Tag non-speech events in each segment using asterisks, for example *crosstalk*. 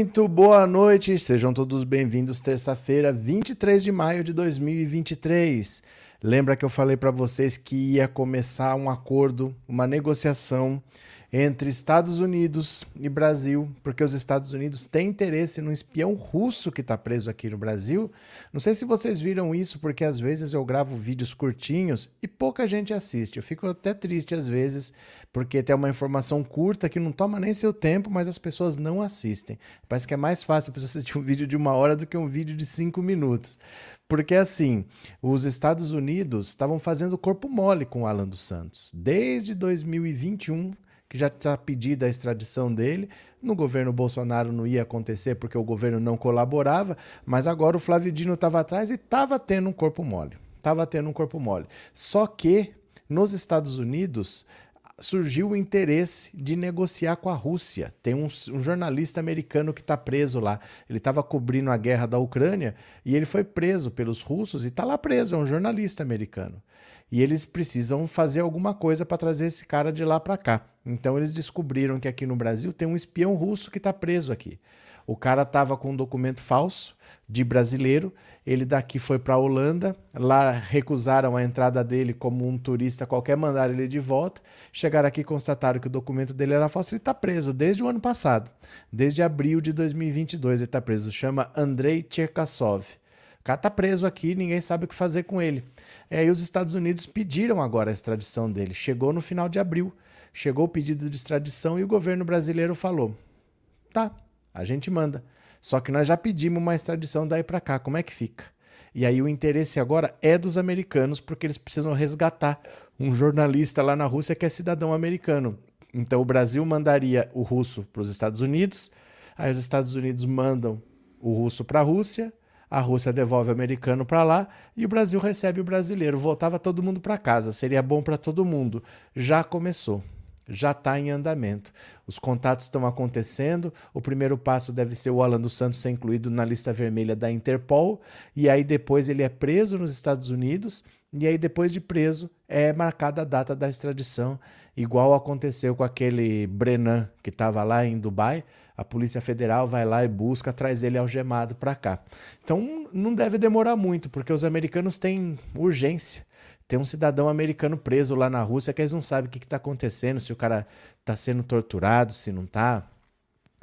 Muito boa noite, sejam todos bem-vindos. Terça-feira, 23 de maio de 2023. Lembra que eu falei para vocês que ia começar um acordo, uma negociação entre Estados Unidos e Brasil, porque os Estados Unidos têm interesse no espião russo que está preso aqui no Brasil. Não sei se vocês viram isso, porque às vezes eu gravo vídeos curtinhos e pouca gente assiste. Eu fico até triste às vezes, porque tem uma informação curta que não toma nem seu tempo, mas as pessoas não assistem. Parece que é mais fácil para você assistir um vídeo de uma hora do que um vídeo de cinco minutos. Porque assim, os Estados Unidos estavam fazendo corpo mole com o Alan dos Santos. Desde 2021 que já está pedida a extradição dele. No governo Bolsonaro não ia acontecer porque o governo não colaborava, mas agora o Flávio Dino estava atrás e estava tendo um corpo mole. Estava tendo um corpo mole. Só que nos Estados Unidos surgiu o interesse de negociar com a Rússia. Tem um, um jornalista americano que está preso lá. Ele estava cobrindo a guerra da Ucrânia e ele foi preso pelos russos e está lá preso. É um jornalista americano e eles precisam fazer alguma coisa para trazer esse cara de lá para cá. Então eles descobriram que aqui no Brasil tem um espião russo que está preso aqui. O cara estava com um documento falso de brasileiro, ele daqui foi para a Holanda, lá recusaram a entrada dele como um turista qualquer, mandaram ele de volta. Chegaram aqui e constataram que o documento dele era falso. Ele está preso desde o ano passado, desde abril de 2022 ele está preso. Chama Andrei Cherkasov. Cara está preso aqui, ninguém sabe o que fazer com ele. É, e os Estados Unidos pediram agora a extradição dele. Chegou no final de abril. Chegou o pedido de extradição e o governo brasileiro falou: tá, a gente manda. Só que nós já pedimos uma extradição daí para cá, como é que fica? E aí o interesse agora é dos americanos, porque eles precisam resgatar um jornalista lá na Rússia que é cidadão americano. Então o Brasil mandaria o russo para os Estados Unidos, aí os Estados Unidos mandam o russo para a Rússia, a Rússia devolve o americano para lá e o Brasil recebe o brasileiro. Voltava todo mundo para casa, seria bom para todo mundo. Já começou, já está em andamento. Os contatos estão acontecendo. O primeiro passo deve ser o Alan dos Santos ser incluído na lista vermelha da Interpol, e aí depois ele é preso nos Estados Unidos. E aí, depois de preso, é marcada a data da extradição, igual aconteceu com aquele Brenan que estava lá em Dubai a Polícia Federal vai lá e busca, traz ele algemado para cá. Então não deve demorar muito, porque os americanos têm urgência. Tem um cidadão americano preso lá na Rússia que eles não sabem o que está acontecendo, se o cara está sendo torturado, se não está.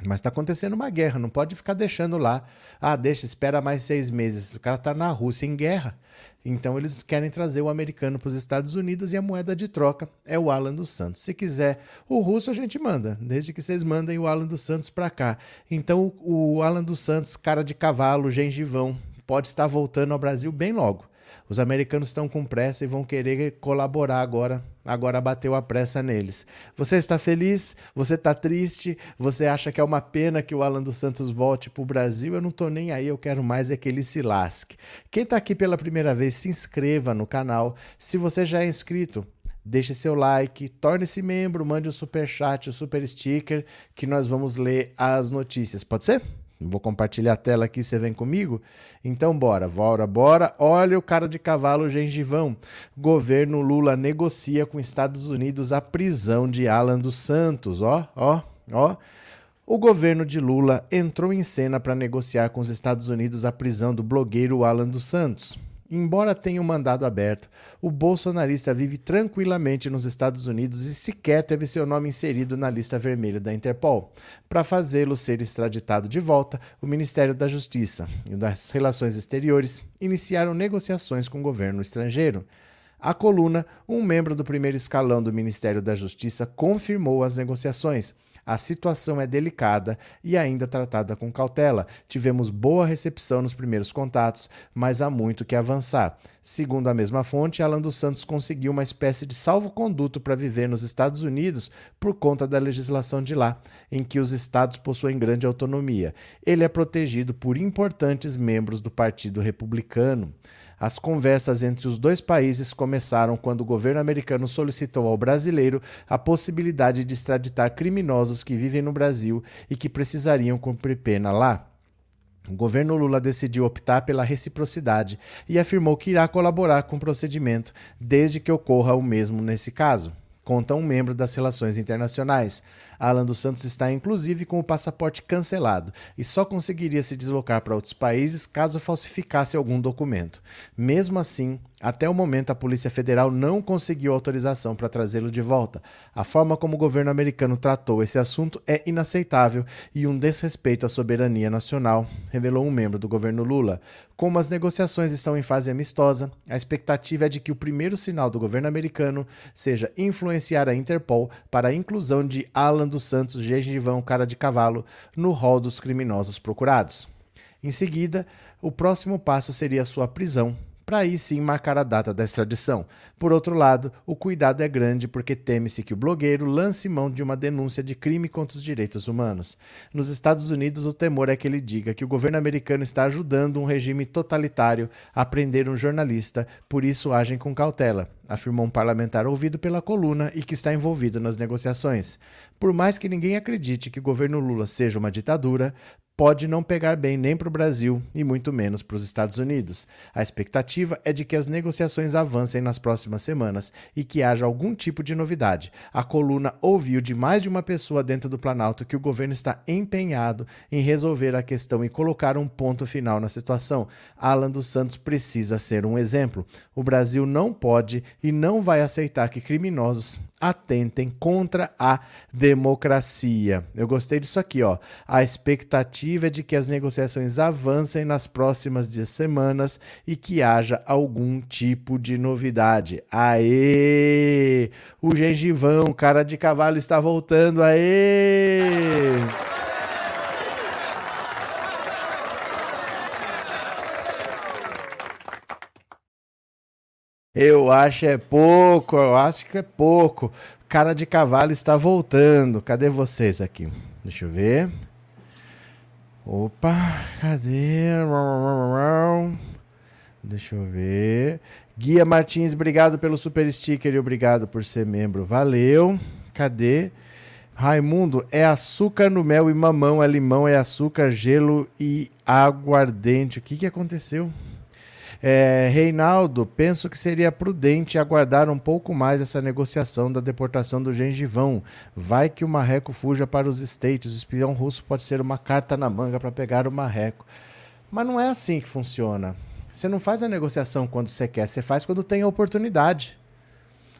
Mas está acontecendo uma guerra, não pode ficar deixando lá. Ah, deixa, espera mais seis meses. O cara está na Rússia em guerra. Então eles querem trazer o americano para os Estados Unidos e a moeda de troca é o Alan dos Santos. Se quiser o russo, a gente manda, desde que vocês mandem o Alan dos Santos para cá. Então o Alan dos Santos, cara de cavalo, gengivão, pode estar voltando ao Brasil bem logo. Os americanos estão com pressa e vão querer colaborar agora. Agora bateu a pressa neles. Você está feliz? Você está triste? Você acha que é uma pena que o Alan dos Santos volte para o Brasil? Eu não estou nem aí, eu quero mais é que ele se lasque. Quem está aqui pela primeira vez, se inscreva no canal. Se você já é inscrito, deixe seu like, torne-se membro, mande o um super chat, o um super sticker, que nós vamos ler as notícias. Pode ser? Vou compartilhar a tela aqui, você vem comigo? Então bora, bora, bora. Olha o cara de cavalo gengivão. Governo Lula negocia com Estados Unidos a prisão de Alan dos Santos. Ó, ó, ó. O governo de Lula entrou em cena para negociar com os Estados Unidos a prisão do blogueiro Alan dos Santos. Embora tenha um mandado aberto, o bolsonarista vive tranquilamente nos Estados Unidos e sequer teve seu nome inserido na lista vermelha da Interpol. Para fazê-lo ser extraditado de volta, o Ministério da Justiça e das Relações Exteriores iniciaram negociações com o governo estrangeiro. A coluna, um membro do primeiro escalão do Ministério da Justiça, confirmou as negociações. A situação é delicada e ainda tratada com cautela. Tivemos boa recepção nos primeiros contatos, mas há muito que avançar. Segundo a mesma fonte, Alan dos Santos conseguiu uma espécie de salvo-conduto para viver nos Estados Unidos por conta da legislação de lá, em que os estados possuem grande autonomia. Ele é protegido por importantes membros do Partido Republicano. As conversas entre os dois países começaram quando o governo americano solicitou ao brasileiro a possibilidade de extraditar criminosos que vivem no Brasil e que precisariam cumprir pena lá. O governo Lula decidiu optar pela reciprocidade e afirmou que irá colaborar com o procedimento desde que ocorra o mesmo nesse caso conta um membro das relações internacionais. Alan dos Santos está inclusive com o passaporte cancelado e só conseguiria se deslocar para outros países caso falsificasse algum documento. Mesmo assim, até o momento a Polícia Federal não conseguiu autorização para trazê-lo de volta. A forma como o governo americano tratou esse assunto é inaceitável e um desrespeito à soberania nacional, revelou um membro do governo Lula. Como as negociações estão em fase amistosa, a expectativa é de que o primeiro sinal do governo americano seja influenciar a Interpol para a inclusão de Alan dos Santos Gengivão Cara de Cavalo no rol dos criminosos procurados. Em seguida, o próximo passo seria sua prisão para aí sim marcar a data da extradição. Por outro lado, o cuidado é grande porque teme-se que o blogueiro lance mão de uma denúncia de crime contra os direitos humanos. Nos Estados Unidos, o temor é que ele diga que o governo americano está ajudando um regime totalitário a prender um jornalista, por isso agem com cautela afirmou um parlamentar ouvido pela coluna e que está envolvido nas negociações. Por mais que ninguém acredite que o governo Lula seja uma ditadura, pode não pegar bem nem para o Brasil e muito menos para os Estados Unidos. A expectativa é de que as negociações avancem nas próximas semanas e que haja algum tipo de novidade. A coluna ouviu de mais de uma pessoa dentro do Planalto que o governo está empenhado em resolver a questão e colocar um ponto final na situação. Alan dos Santos precisa ser um exemplo. O Brasil não pode e não vai aceitar que criminosos atentem contra a democracia. Eu gostei disso aqui, ó. A expectativa é de que as negociações avancem nas próximas semanas e que haja algum tipo de novidade. Aê! O gengivão, cara de cavalo está voltando. Aê! Eu acho é pouco, eu acho que é pouco. Cara de cavalo está voltando. Cadê vocês aqui? Deixa eu ver. Opa, cadê? Deixa eu ver. Guia Martins, obrigado pelo super sticker e obrigado por ser membro. Valeu. Cadê? Raimundo, é açúcar no mel e mamão, é limão, é açúcar, gelo e aguardente. O que, que aconteceu? É, Reinaldo, penso que seria prudente aguardar um pouco mais essa negociação da deportação do gengivão. Vai que o marreco fuja para os States. O espião russo pode ser uma carta na manga para pegar o marreco. Mas não é assim que funciona. Você não faz a negociação quando você quer, você faz quando tem a oportunidade.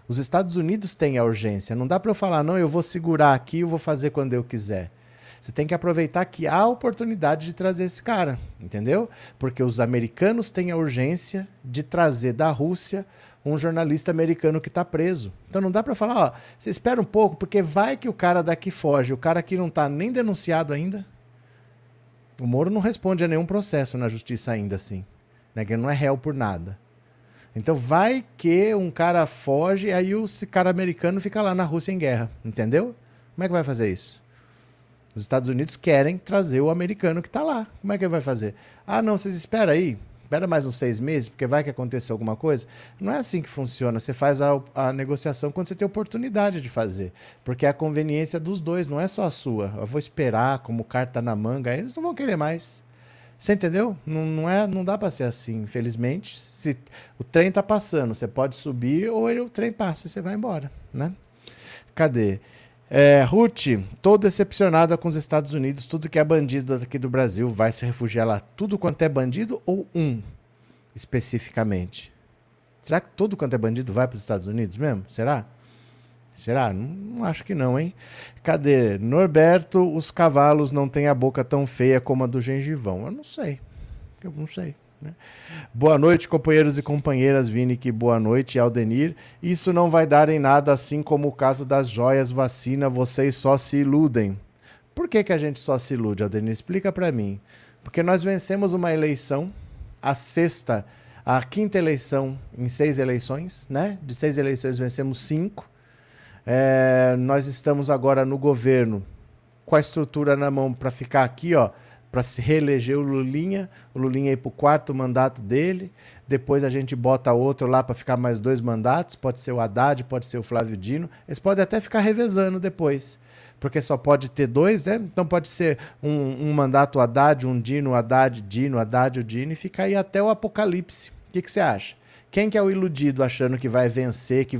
Os Estados Unidos têm a urgência. Não dá para eu falar, não, eu vou segurar aqui, eu vou fazer quando eu quiser. Você tem que aproveitar que há a oportunidade de trazer esse cara, entendeu? Porque os americanos têm a urgência de trazer da Rússia um jornalista americano que está preso. Então não dá para falar, ó, você espera um pouco, porque vai que o cara daqui foge, o cara aqui não está nem denunciado ainda. O Moro não responde a nenhum processo na justiça ainda assim, né? Que ele não é réu por nada. Então vai que um cara foge, aí o cara americano fica lá na Rússia em guerra, entendeu? Como é que vai fazer isso? Os Estados Unidos querem trazer o americano que está lá. Como é que ele vai fazer? Ah, não, vocês esperam aí. Espera mais uns seis meses, porque vai que aconteça alguma coisa. Não é assim que funciona. Você faz a, a negociação quando você tem oportunidade de fazer. Porque é a conveniência dos dois, não é só a sua. Eu vou esperar como carta na manga, eles não vão querer mais. Você entendeu? Não, não, é, não dá para ser assim, infelizmente. Se o trem tá passando, você pode subir ou ele, o trem passa e você vai embora, né? Cadê? É, Ruth, tô decepcionada com os Estados Unidos. Tudo que é bandido aqui do Brasil vai se refugiar lá. Tudo quanto é bandido ou um especificamente? Será que tudo quanto é bandido vai para os Estados Unidos mesmo? Será? Será? Não, acho que não, hein? Cadê? Norberto, os cavalos não têm a boca tão feia como a do gengivão. Eu não sei. Eu não sei. Né? Boa noite, companheiros e companheiras, Vini, que boa noite, Aldenir. Isso não vai dar em nada, assim como o caso das joias vacina, vocês só se iludem. Por que, que a gente só se ilude, Aldenir? Explica para mim. Porque nós vencemos uma eleição, a sexta, a quinta eleição em seis eleições, né? De seis eleições vencemos cinco. É, nós estamos agora no governo com a estrutura na mão para ficar aqui, ó para se reeleger o Lulinha, o Lulinha ir para o quarto mandato dele, depois a gente bota outro lá para ficar mais dois mandatos, pode ser o Haddad, pode ser o Flávio Dino, eles podem até ficar revezando depois, porque só pode ter dois, né? Então pode ser um, um mandato Haddad, um Dino, Haddad, Dino, Haddad, o Dino, e fica aí até o apocalipse. O que, que você acha? Quem que é o iludido achando que vai vencer, que,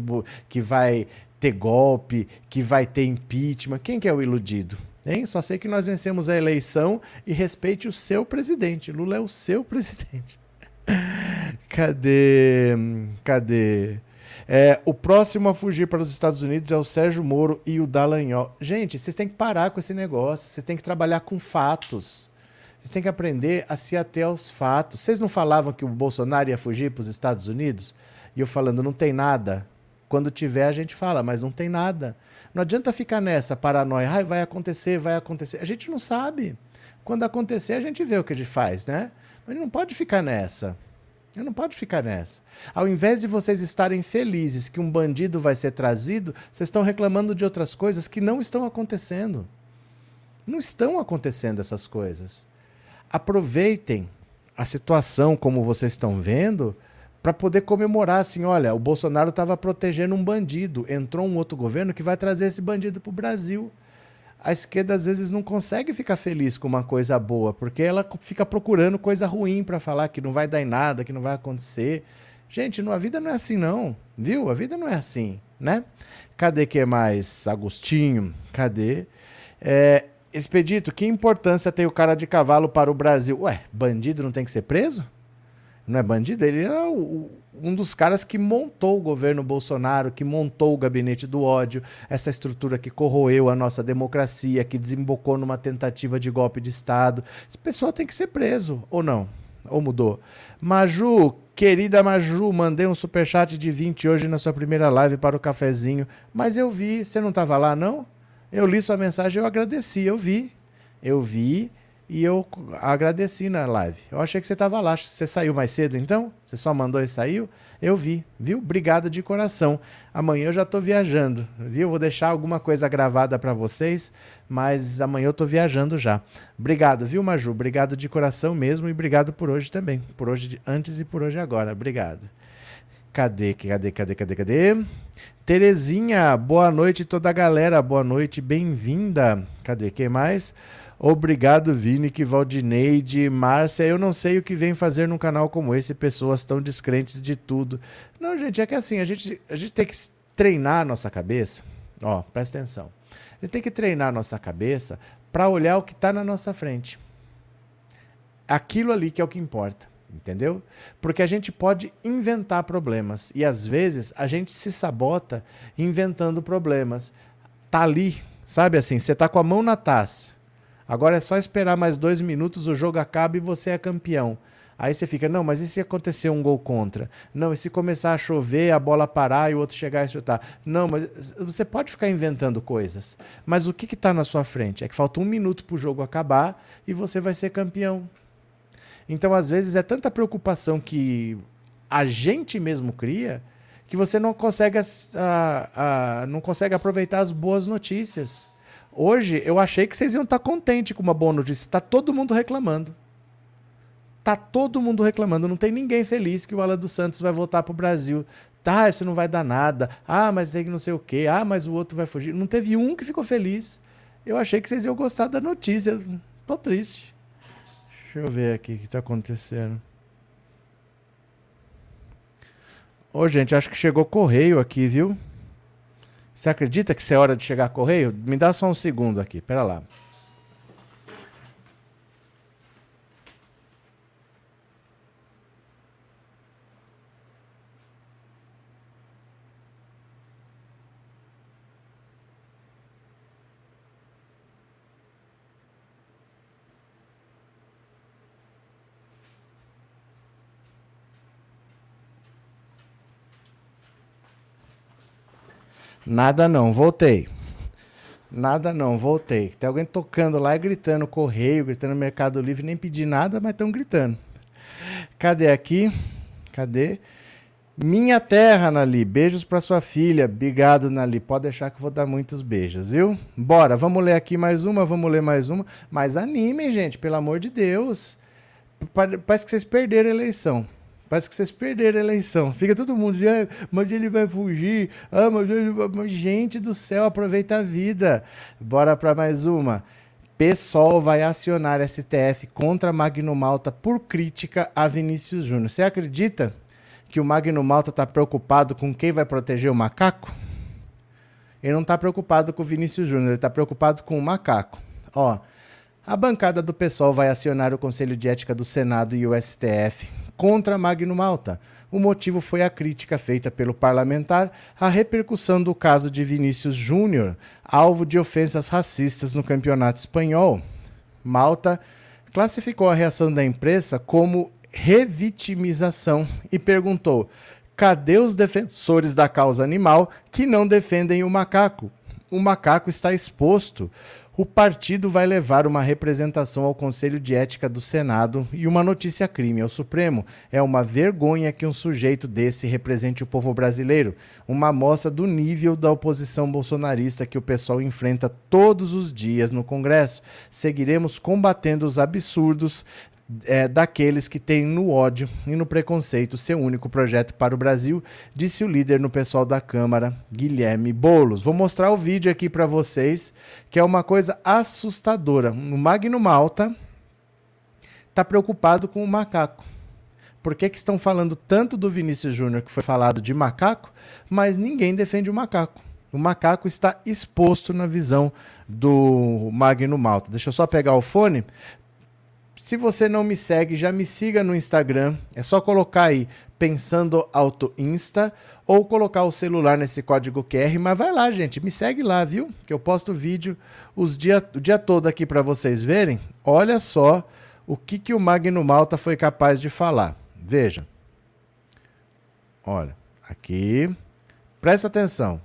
que vai ter golpe, que vai ter impeachment? Quem que é o iludido? Hein? Só sei que nós vencemos a eleição e respeite o seu presidente. Lula é o seu *laughs* presidente. Cadê? Cadê? É, o próximo a fugir para os Estados Unidos é o Sérgio Moro e o Dallagnol. Gente, vocês têm que parar com esse negócio. Vocês têm que trabalhar com fatos. Vocês têm que aprender a se ater aos fatos. Vocês não falavam que o Bolsonaro ia fugir para os Estados Unidos? E eu falando, não tem nada. Quando tiver, a gente fala, mas não tem nada. Não adianta ficar nessa paranoia, Ai, vai acontecer, vai acontecer. A gente não sabe. Quando acontecer, a gente vê o que a gente faz, né? Mas não pode ficar nessa. Não pode ficar nessa. Ao invés de vocês estarem felizes que um bandido vai ser trazido, vocês estão reclamando de outras coisas que não estão acontecendo. Não estão acontecendo essas coisas. Aproveitem a situação como vocês estão vendo para poder comemorar assim, olha, o Bolsonaro estava protegendo um bandido, entrou um outro governo que vai trazer esse bandido para o Brasil. A esquerda às vezes não consegue ficar feliz com uma coisa boa, porque ela fica procurando coisa ruim para falar que não vai dar em nada, que não vai acontecer. Gente, a vida não é assim não, viu? A vida não é assim, né? Cadê que é mais? Agostinho, cadê? É, Expedito, que importância tem o cara de cavalo para o Brasil? Ué, bandido não tem que ser preso? Não é bandido, ele era o, um dos caras que montou o governo Bolsonaro, que montou o gabinete do ódio, essa estrutura que corroeu a nossa democracia, que desembocou numa tentativa de golpe de Estado. Esse pessoal tem que ser preso, ou não? Ou mudou? Maju, querida Maju, mandei um superchat de 20 hoje na sua primeira live para o cafezinho, mas eu vi, você não estava lá, não? Eu li sua mensagem, eu agradeci, eu vi. Eu vi e eu agradeci na live. Eu achei que você estava lá. Você saiu mais cedo então? Você só mandou e saiu? Eu vi, viu? Obrigado de coração. Amanhã eu já estou viajando, viu? Vou deixar alguma coisa gravada para vocês, mas amanhã eu estou viajando já. Obrigado, viu, Maju? Obrigado de coração mesmo e obrigado por hoje também. Por hoje antes e por hoje agora. Obrigado. Cadê, cadê, cadê, cadê, cadê? Terezinha, boa noite toda a galera. Boa noite, bem-vinda. Cadê? Quem mais? Obrigado, Vini, que Valdineide, Márcia. Eu não sei o que vem fazer num canal como esse, pessoas tão descrentes de tudo. Não, gente, é que assim, a gente, a gente tem que treinar a nossa cabeça. Ó, presta atenção. A gente tem que treinar a nossa cabeça para olhar o que está na nossa frente. Aquilo ali que é o que importa. Entendeu? Porque a gente pode inventar problemas e às vezes a gente se sabota inventando problemas. Tá ali, sabe assim, você tá com a mão na taça Agora é só esperar mais dois minutos, o jogo acaba e você é campeão. Aí você fica, não, mas e se acontecer um gol contra? Não, e se começar a chover, a bola parar e o outro chegar e chutar? Não, mas você pode ficar inventando coisas. Mas o que está na sua frente? É que falta um minuto para o jogo acabar e você vai ser campeão. Então, às vezes, é tanta preocupação que a gente mesmo cria que você não consegue, a, a, não consegue aproveitar as boas notícias. Hoje eu achei que vocês iam estar contentes com uma boa notícia. Está todo mundo reclamando. Tá todo mundo reclamando. Não tem ninguém feliz que o Alan dos Santos vai voltar para o Brasil. Tá, isso não vai dar nada. Ah, mas tem que não sei o quê. Ah, mas o outro vai fugir. Não teve um que ficou feliz. Eu achei que vocês iam gostar da notícia. Tô triste. Deixa eu ver aqui o que está acontecendo. Ô, gente, acho que chegou correio aqui, viu? Você acredita que isso é hora de chegar correio? Me dá só um segundo aqui, pera lá. Nada não, voltei. Nada não, voltei. Tem alguém tocando lá e gritando correio, gritando Mercado Livre, nem pedi nada, mas estão gritando. Cadê aqui? Cadê? Minha terra, Nali. Beijos para sua filha. Obrigado, Nali. Pode deixar que eu vou dar muitos beijos, viu? Bora, vamos ler aqui mais uma, vamos ler mais uma. Mas animem, gente, pelo amor de Deus. Parece que vocês perderam a eleição. Parece que vocês perderam a eleição. Fica todo mundo, ah, mas ele vai fugir. Ah, mas ele vai... Gente do céu, aproveita a vida. Bora para mais uma. PSOL vai acionar STF contra Magno Malta por crítica a Vinícius Júnior. Você acredita? que o Magno Malta está preocupado com quem vai proteger o macaco? Ele não está preocupado com o Vinícius Júnior, ele está preocupado com o macaco. Ó, a bancada do PSOL vai acionar o Conselho de Ética do Senado e o STF contra Magno Malta. O motivo foi a crítica feita pelo parlamentar à repercussão do caso de Vinícius Júnior, alvo de ofensas racistas no campeonato espanhol. Malta classificou a reação da imprensa como revitimização e perguntou: cadê os defensores da causa animal que não defendem o macaco? O macaco está exposto. O partido vai levar uma representação ao Conselho de Ética do Senado e uma notícia crime ao Supremo. É uma vergonha que um sujeito desse represente o povo brasileiro. Uma amostra do nível da oposição bolsonarista que o pessoal enfrenta todos os dias no Congresso. Seguiremos combatendo os absurdos é, daqueles que têm no ódio e no preconceito seu único projeto para o Brasil, disse o líder no pessoal da Câmara, Guilherme Bolos. Vou mostrar o vídeo aqui para vocês, que é uma coisa assustadora. O Magno Malta está preocupado com o macaco. Por que, que estão falando tanto do Vinícius Júnior, que foi falado de macaco, mas ninguém defende o macaco? O macaco está exposto na visão do Magno Malta. Deixa eu só pegar o fone se você não me segue, já me siga no Instagram. É só colocar aí Pensando Auto Insta ou colocar o celular nesse código QR. Mas vai lá, gente, me segue lá, viu? Que eu posto vídeo os dia, o dia todo aqui para vocês verem. Olha só o que, que o Magno Malta foi capaz de falar. Veja. Olha, aqui. Presta atenção.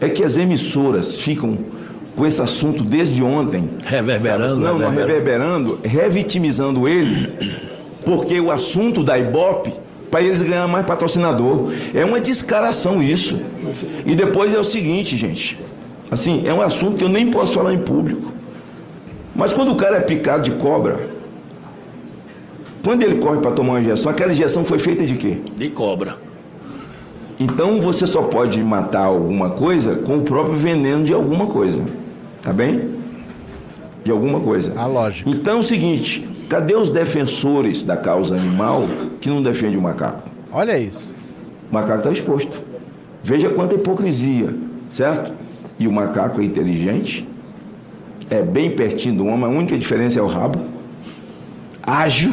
É que as emissoras ficam com esse assunto desde ontem. Reverberando? Não, não, reverberando, revitimizando ele, porque o assunto da Ibope, para eles ganhar mais patrocinador. É uma descaração isso. E depois é o seguinte, gente. Assim, é um assunto que eu nem posso falar em público. Mas quando o cara é picado de cobra, quando ele corre para tomar uma injeção, aquela injeção foi feita de quê? De cobra. Então você só pode matar alguma coisa com o próprio veneno de alguma coisa. Tá bem? De alguma coisa. A lógica. Então é o seguinte: cadê os defensores da causa animal que não defendem o macaco? Olha isso. O macaco está exposto. Veja quanta hipocrisia, certo? E o macaco é inteligente, é bem pertinho do homem, a única diferença é o rabo. Ágil,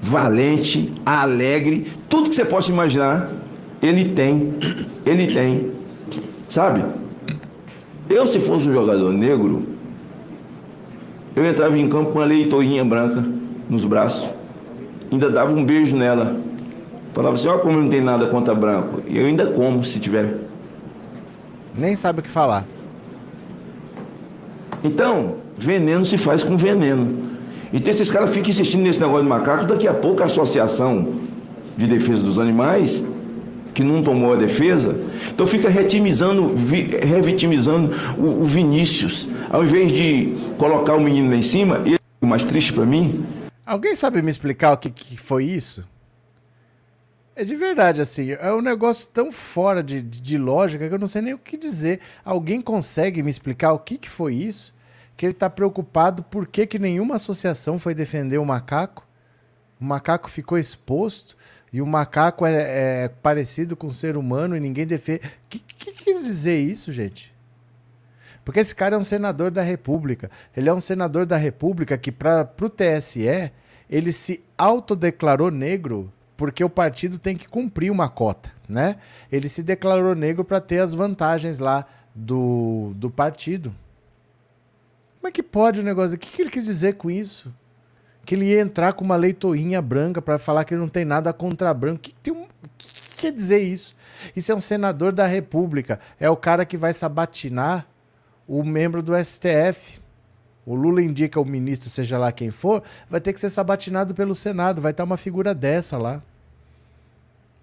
valente, alegre, tudo que você possa imaginar, ele tem. Ele tem. Sabe? Eu, se fosse um jogador negro, eu entrava em campo com a leitorinha branca nos braços, ainda dava um beijo nela. Falava assim, ó como não tem nada contra branco. E eu ainda como, se tiver. Nem sabe o que falar. Então, veneno se faz com veneno. Então esses caras ficam insistindo nesse negócio de macaco, daqui a pouco a Associação de Defesa dos Animais que não tomou a defesa, então fica retimizando, revitimizando o, o Vinícius, ao invés de colocar o menino lá em cima, e o mais triste para mim. Alguém sabe me explicar o que, que foi isso? É de verdade, assim, é um negócio tão fora de, de lógica que eu não sei nem o que dizer. Alguém consegue me explicar o que, que foi isso? Que ele está preocupado por que, que nenhuma associação foi defender o macaco? O macaco ficou exposto? E o macaco é, é parecido com o ser humano e ninguém defende. O que, que quis dizer isso, gente? Porque esse cara é um senador da República. Ele é um senador da República que, para o TSE, ele se autodeclarou negro porque o partido tem que cumprir uma cota, né? Ele se declarou negro para ter as vantagens lá do, do partido. Como é que pode o negócio? O que, que ele quis dizer com isso? Que ele ia entrar com uma leitoinha branca para falar que ele não tem nada contra branco. Que tem um, que, quer dizer isso? Isso é um senador da República. É o cara que vai sabatinar o membro do STF. O Lula indica o ministro, seja lá quem for, vai ter que ser sabatinado pelo Senado. Vai estar uma figura dessa lá.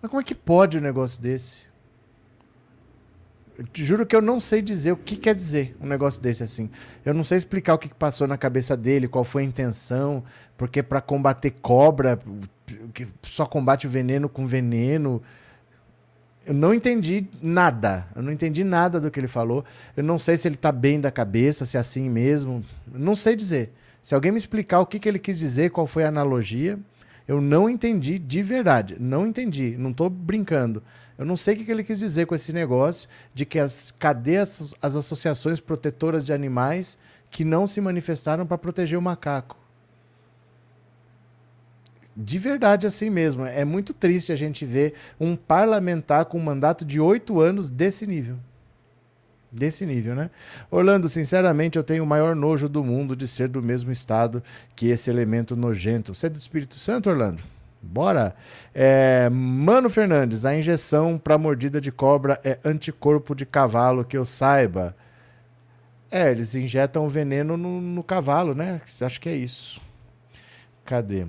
Mas como é que pode um negócio desse? Eu juro que eu não sei dizer o que quer dizer um negócio desse assim. Eu não sei explicar o que passou na cabeça dele, qual foi a intenção, porque para combater cobra, só combate o veneno com veneno. Eu não entendi nada. Eu não entendi nada do que ele falou. Eu não sei se ele tá bem da cabeça, se é assim mesmo. Eu não sei dizer. Se alguém me explicar o que, que ele quis dizer, qual foi a analogia, eu não entendi de verdade. Não entendi. Não tô brincando. Eu não sei o que ele quis dizer com esse negócio de que as cadeias, as associações protetoras de animais que não se manifestaram para proteger o macaco. De verdade, assim mesmo. É muito triste a gente ver um parlamentar com um mandato de oito anos desse nível. Desse nível, né? Orlando, sinceramente, eu tenho o maior nojo do mundo de ser do mesmo estado que esse elemento nojento. Você é do Espírito Santo, Orlando? Bora! É, Mano Fernandes, a injeção para mordida de cobra é anticorpo de cavalo, que eu saiba. É, eles injetam veneno no, no cavalo, né? Acho que é isso. Cadê?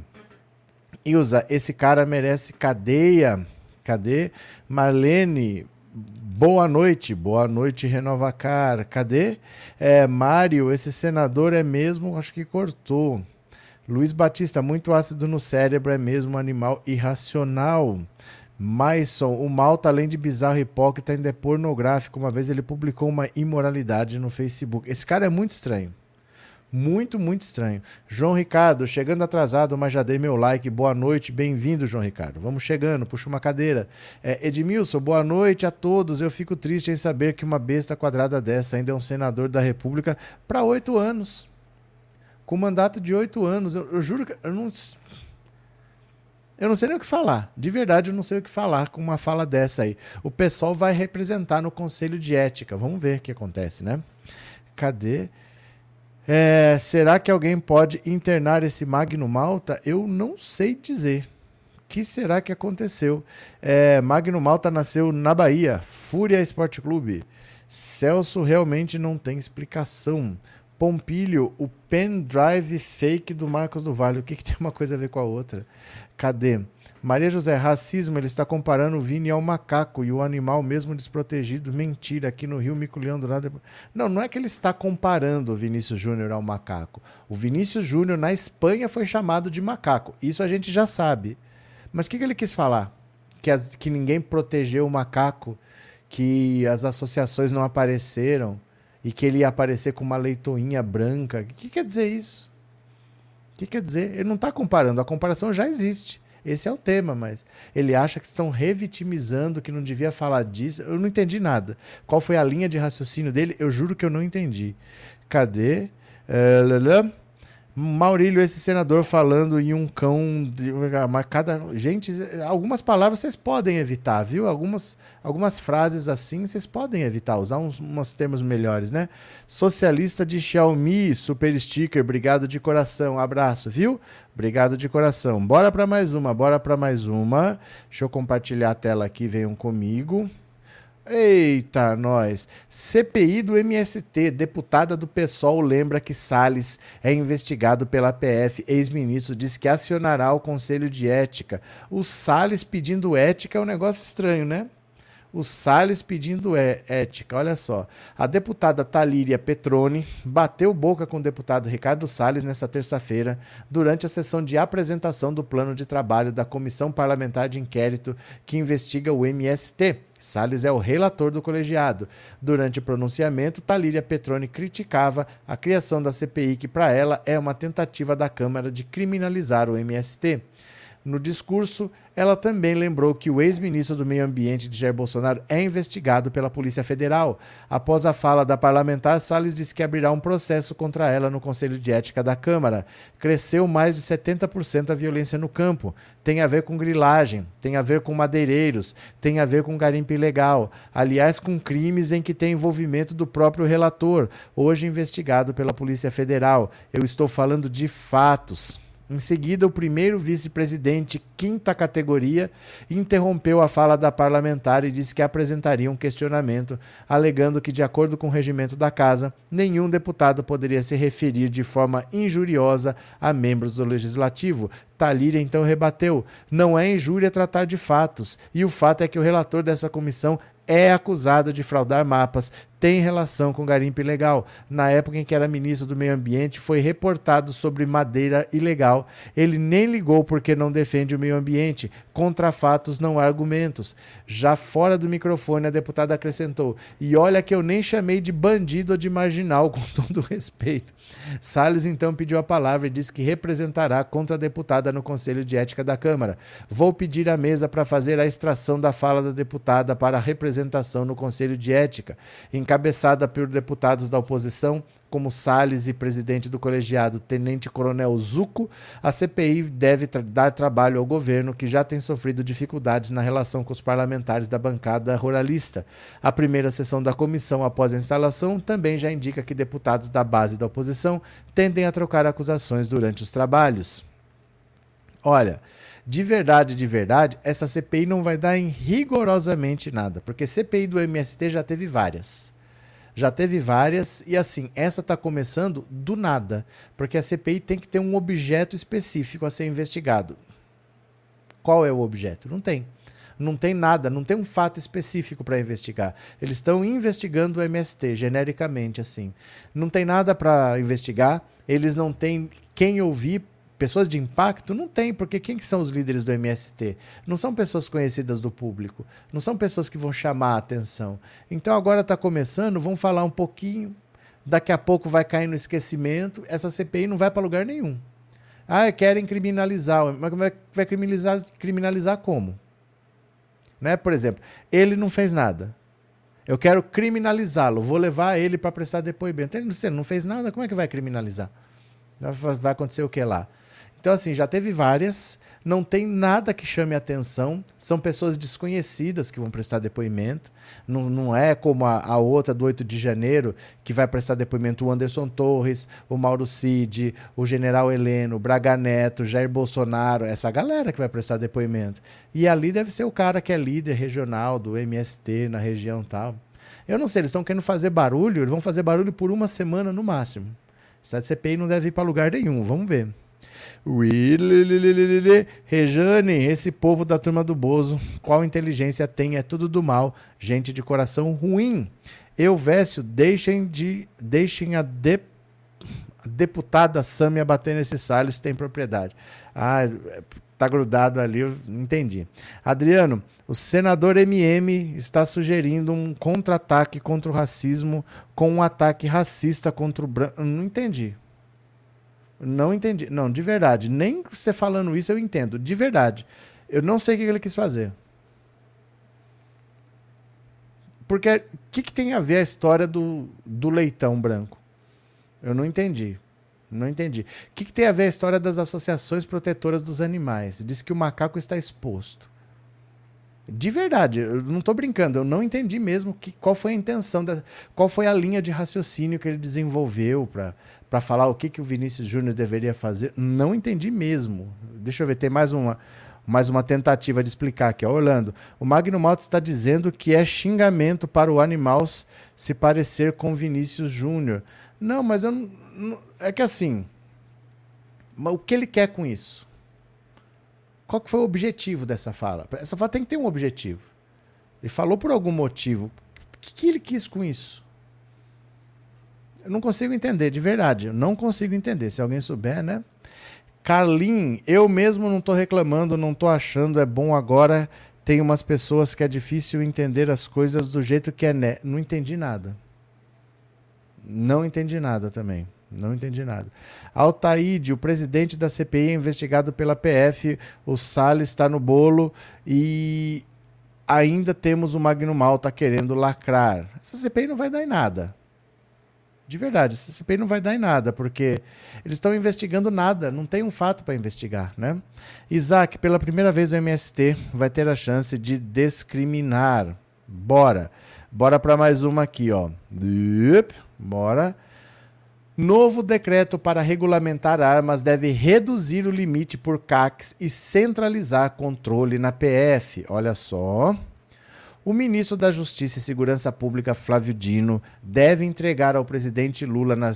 Ilza, esse cara merece cadeia. Cadê? Marlene, boa noite. Boa noite, Renovacar. Cadê? É, Mário, esse senador é mesmo, acho que cortou. Luiz Batista, muito ácido no cérebro, é mesmo um animal irracional. Maison, o Malta, além de bizarro e hipócrita, ainda é pornográfico. Uma vez ele publicou uma imoralidade no Facebook. Esse cara é muito estranho. Muito, muito estranho. João Ricardo, chegando atrasado, mas já dei meu like. Boa noite, bem-vindo, João Ricardo. Vamos chegando, puxa uma cadeira. É, Edmilson, boa noite a todos. Eu fico triste em saber que uma besta quadrada dessa ainda é um senador da República para oito anos com mandato de oito anos. Eu, eu, juro que eu não. Eu não sei nem o que falar. De verdade, eu não sei o que falar com uma fala dessa aí. O pessoal vai representar no Conselho de Ética. Vamos ver o que acontece, né? Cadê? É, será que alguém pode internar esse Magno Malta? Eu não sei dizer. O que será que aconteceu? É, Magno Malta nasceu na Bahia, Fúria Esporte Clube. Celso realmente não tem explicação. Pompilho, o pendrive fake do Marcos do Vale. O que, que tem uma coisa a ver com a outra? Cadê? Maria José, racismo, ele está comparando o Vini ao macaco e o animal mesmo desprotegido. Mentira, aqui no Rio Miculhão do nada. Não, não é que ele está comparando o Vinícius Júnior ao macaco. O Vinícius Júnior na Espanha foi chamado de macaco. Isso a gente já sabe. Mas o que, que ele quis falar? Que, as, que ninguém protegeu o macaco, que as associações não apareceram e que ele ia aparecer com uma leitoinha branca. O que quer dizer isso? O que quer dizer? Ele não está comparando, a comparação já existe. Esse é o tema, mas ele acha que estão revitimizando, que não devia falar disso. Eu não entendi nada. Qual foi a linha de raciocínio dele? Eu juro que eu não entendi. Cadê? Uh, Maurílio, esse senador falando em um cão. De, cada, gente, algumas palavras vocês podem evitar, viu? Algumas, algumas frases assim vocês podem evitar, usar uns, uns termos melhores, né? Socialista de Xiaomi, super sticker, obrigado de coração, abraço, viu? Obrigado de coração. Bora para mais uma, bora para mais uma. Deixa eu compartilhar a tela aqui, venham comigo. Eita, nós. CPI do MST. Deputada do PSOL lembra que Salles é investigado pela PF. Ex-ministro diz que acionará o Conselho de Ética. O Salles pedindo ética é um negócio estranho, né? o Salles pedindo é, ética. Olha só. A deputada Talíria Petroni bateu boca com o deputado Ricardo Salles nesta terça-feira, durante a sessão de apresentação do plano de trabalho da Comissão Parlamentar de Inquérito que investiga o MST. Salles é o relator do colegiado. Durante o pronunciamento, Talíria Petroni criticava a criação da CPI, que para ela é uma tentativa da Câmara de criminalizar o MST. No discurso, ela também lembrou que o ex-ministro do Meio Ambiente de Jair Bolsonaro é investigado pela Polícia Federal. Após a fala da parlamentar, Salles disse que abrirá um processo contra ela no Conselho de Ética da Câmara. Cresceu mais de 70% a violência no campo. Tem a ver com grilagem, tem a ver com madeireiros, tem a ver com garimpo ilegal. Aliás, com crimes em que tem envolvimento do próprio relator, hoje investigado pela Polícia Federal. Eu estou falando de fatos. Em seguida, o primeiro vice-presidente, quinta categoria, interrompeu a fala da parlamentar e disse que apresentaria um questionamento, alegando que, de acordo com o regimento da Casa, nenhum deputado poderia se referir de forma injuriosa a membros do Legislativo. Talíria então rebateu: não é injúria tratar de fatos, e o fato é que o relator dessa comissão é acusado de fraudar mapas, tem relação com garimpo ilegal. Na época em que era ministro do Meio Ambiente, foi reportado sobre madeira ilegal. Ele nem ligou porque não defende o meio ambiente. Contra fatos não há argumentos. Já fora do microfone, a deputada acrescentou: E olha que eu nem chamei de bandido ou de marginal, com *laughs* todo respeito. Salles então pediu a palavra e disse que representará contra a deputada no Conselho de Ética da Câmara. Vou pedir à mesa para fazer a extração da fala da deputada para a representação no Conselho de Ética, encabeçada por deputados da oposição, como Salles e presidente do colegiado Tenente Coronel Zuco, a CPI deve tra dar trabalho ao governo, que já tem sofrido dificuldades na relação com os parlamentares da bancada ruralista. A primeira sessão da comissão após a instalação também já indica que deputados da base da oposição tendem a trocar acusações durante os trabalhos. Olha, de verdade, de verdade, essa CPI não vai dar em rigorosamente nada, porque CPI do MST já teve várias. Já teve várias, e assim, essa está começando do nada, porque a CPI tem que ter um objeto específico a ser investigado. Qual é o objeto? Não tem. Não tem nada, não tem um fato específico para investigar. Eles estão investigando o MST, genericamente, assim. Não tem nada para investigar, eles não têm quem ouvir pessoas de impacto? Não tem, porque quem que são os líderes do MST? Não são pessoas conhecidas do público, não são pessoas que vão chamar a atenção. Então agora está começando, vamos falar um pouquinho, daqui a pouco vai cair no esquecimento, essa CPI não vai para lugar nenhum. Ah, querem criminalizar, mas vai, criminalizar, criminalizar como? Né? Por exemplo, ele não fez nada. Eu quero criminalizá-lo, vou levar ele para prestar depoimento. Ele não fez nada, como é que vai criminalizar? Vai acontecer o que lá? Então, assim, já teve várias, não tem nada que chame atenção, são pessoas desconhecidas que vão prestar depoimento, não, não é como a, a, outra do 8 de janeiro, que vai prestar depoimento o Anderson Torres, o Mauro Cid, o General Heleno, o Braga Neto, Jair Bolsonaro, essa galera que vai prestar depoimento. E ali deve ser o cara que é líder regional do MST na região tal. Eu não sei, eles estão querendo fazer barulho, eles vão fazer barulho por uma semana no máximo. Essa CPI não deve ir para lugar nenhum, vamos ver. Rejane, esse povo da turma do Bozo, qual inteligência tem? É tudo do mal, gente de coração ruim. Eu, Vécio, deixem de deixem a, de, a deputada Sâmia bater nesse Salles, tem propriedade. Ah, tá grudado ali, eu entendi. Adriano, o senador MM está sugerindo um contra-ataque contra o racismo com um ataque racista contra o branco. Não entendi. Não entendi. Não, de verdade. Nem você falando isso eu entendo. De verdade. Eu não sei o que ele quis fazer. Porque o que, que, tem a ver a história do, do leitão branco? Eu não entendi. Não entendi. O que, que, tem a ver a história das associações protetoras dos animais? Diz que o macaco está exposto. De verdade, eu não estou brincando, eu não entendi mesmo que, qual foi a intenção, da, qual foi a linha de raciocínio que ele desenvolveu para falar o que, que o Vinícius Júnior deveria fazer. Não entendi mesmo. Deixa eu ver, tem mais uma, mais uma tentativa de explicar aqui. Ó, Orlando, o Magno Malta está dizendo que é xingamento para o animal se parecer com Vinícius Júnior. Não, mas eu não, não, é que assim, o que ele quer com isso? Qual que foi o objetivo dessa fala? Essa fala tem que ter um objetivo. Ele falou por algum motivo. O que, que ele quis com isso? Eu não consigo entender, de verdade. Eu não consigo entender. Se alguém souber, né? Carlin, eu mesmo não estou reclamando, não estou achando é bom agora. Tem umas pessoas que é difícil entender as coisas do jeito que é. Né? Não entendi nada. Não entendi nada também. Não entendi nada. Altaíde, o presidente da CPI é investigado pela PF. O Salles está no bolo e ainda temos o Magno Malta querendo lacrar. Essa CPI não vai dar em nada. De verdade, essa CPI não vai dar em nada, porque eles estão investigando nada, não tem um fato para investigar, né? Isaac, pela primeira vez o MST vai ter a chance de discriminar. Bora. Bora para mais uma aqui, ó. Bora. Novo decreto para regulamentar armas deve reduzir o limite por CACs e centralizar controle na PF. Olha só. O ministro da Justiça e Segurança Pública, Flávio Dino, deve entregar ao presidente Lula na,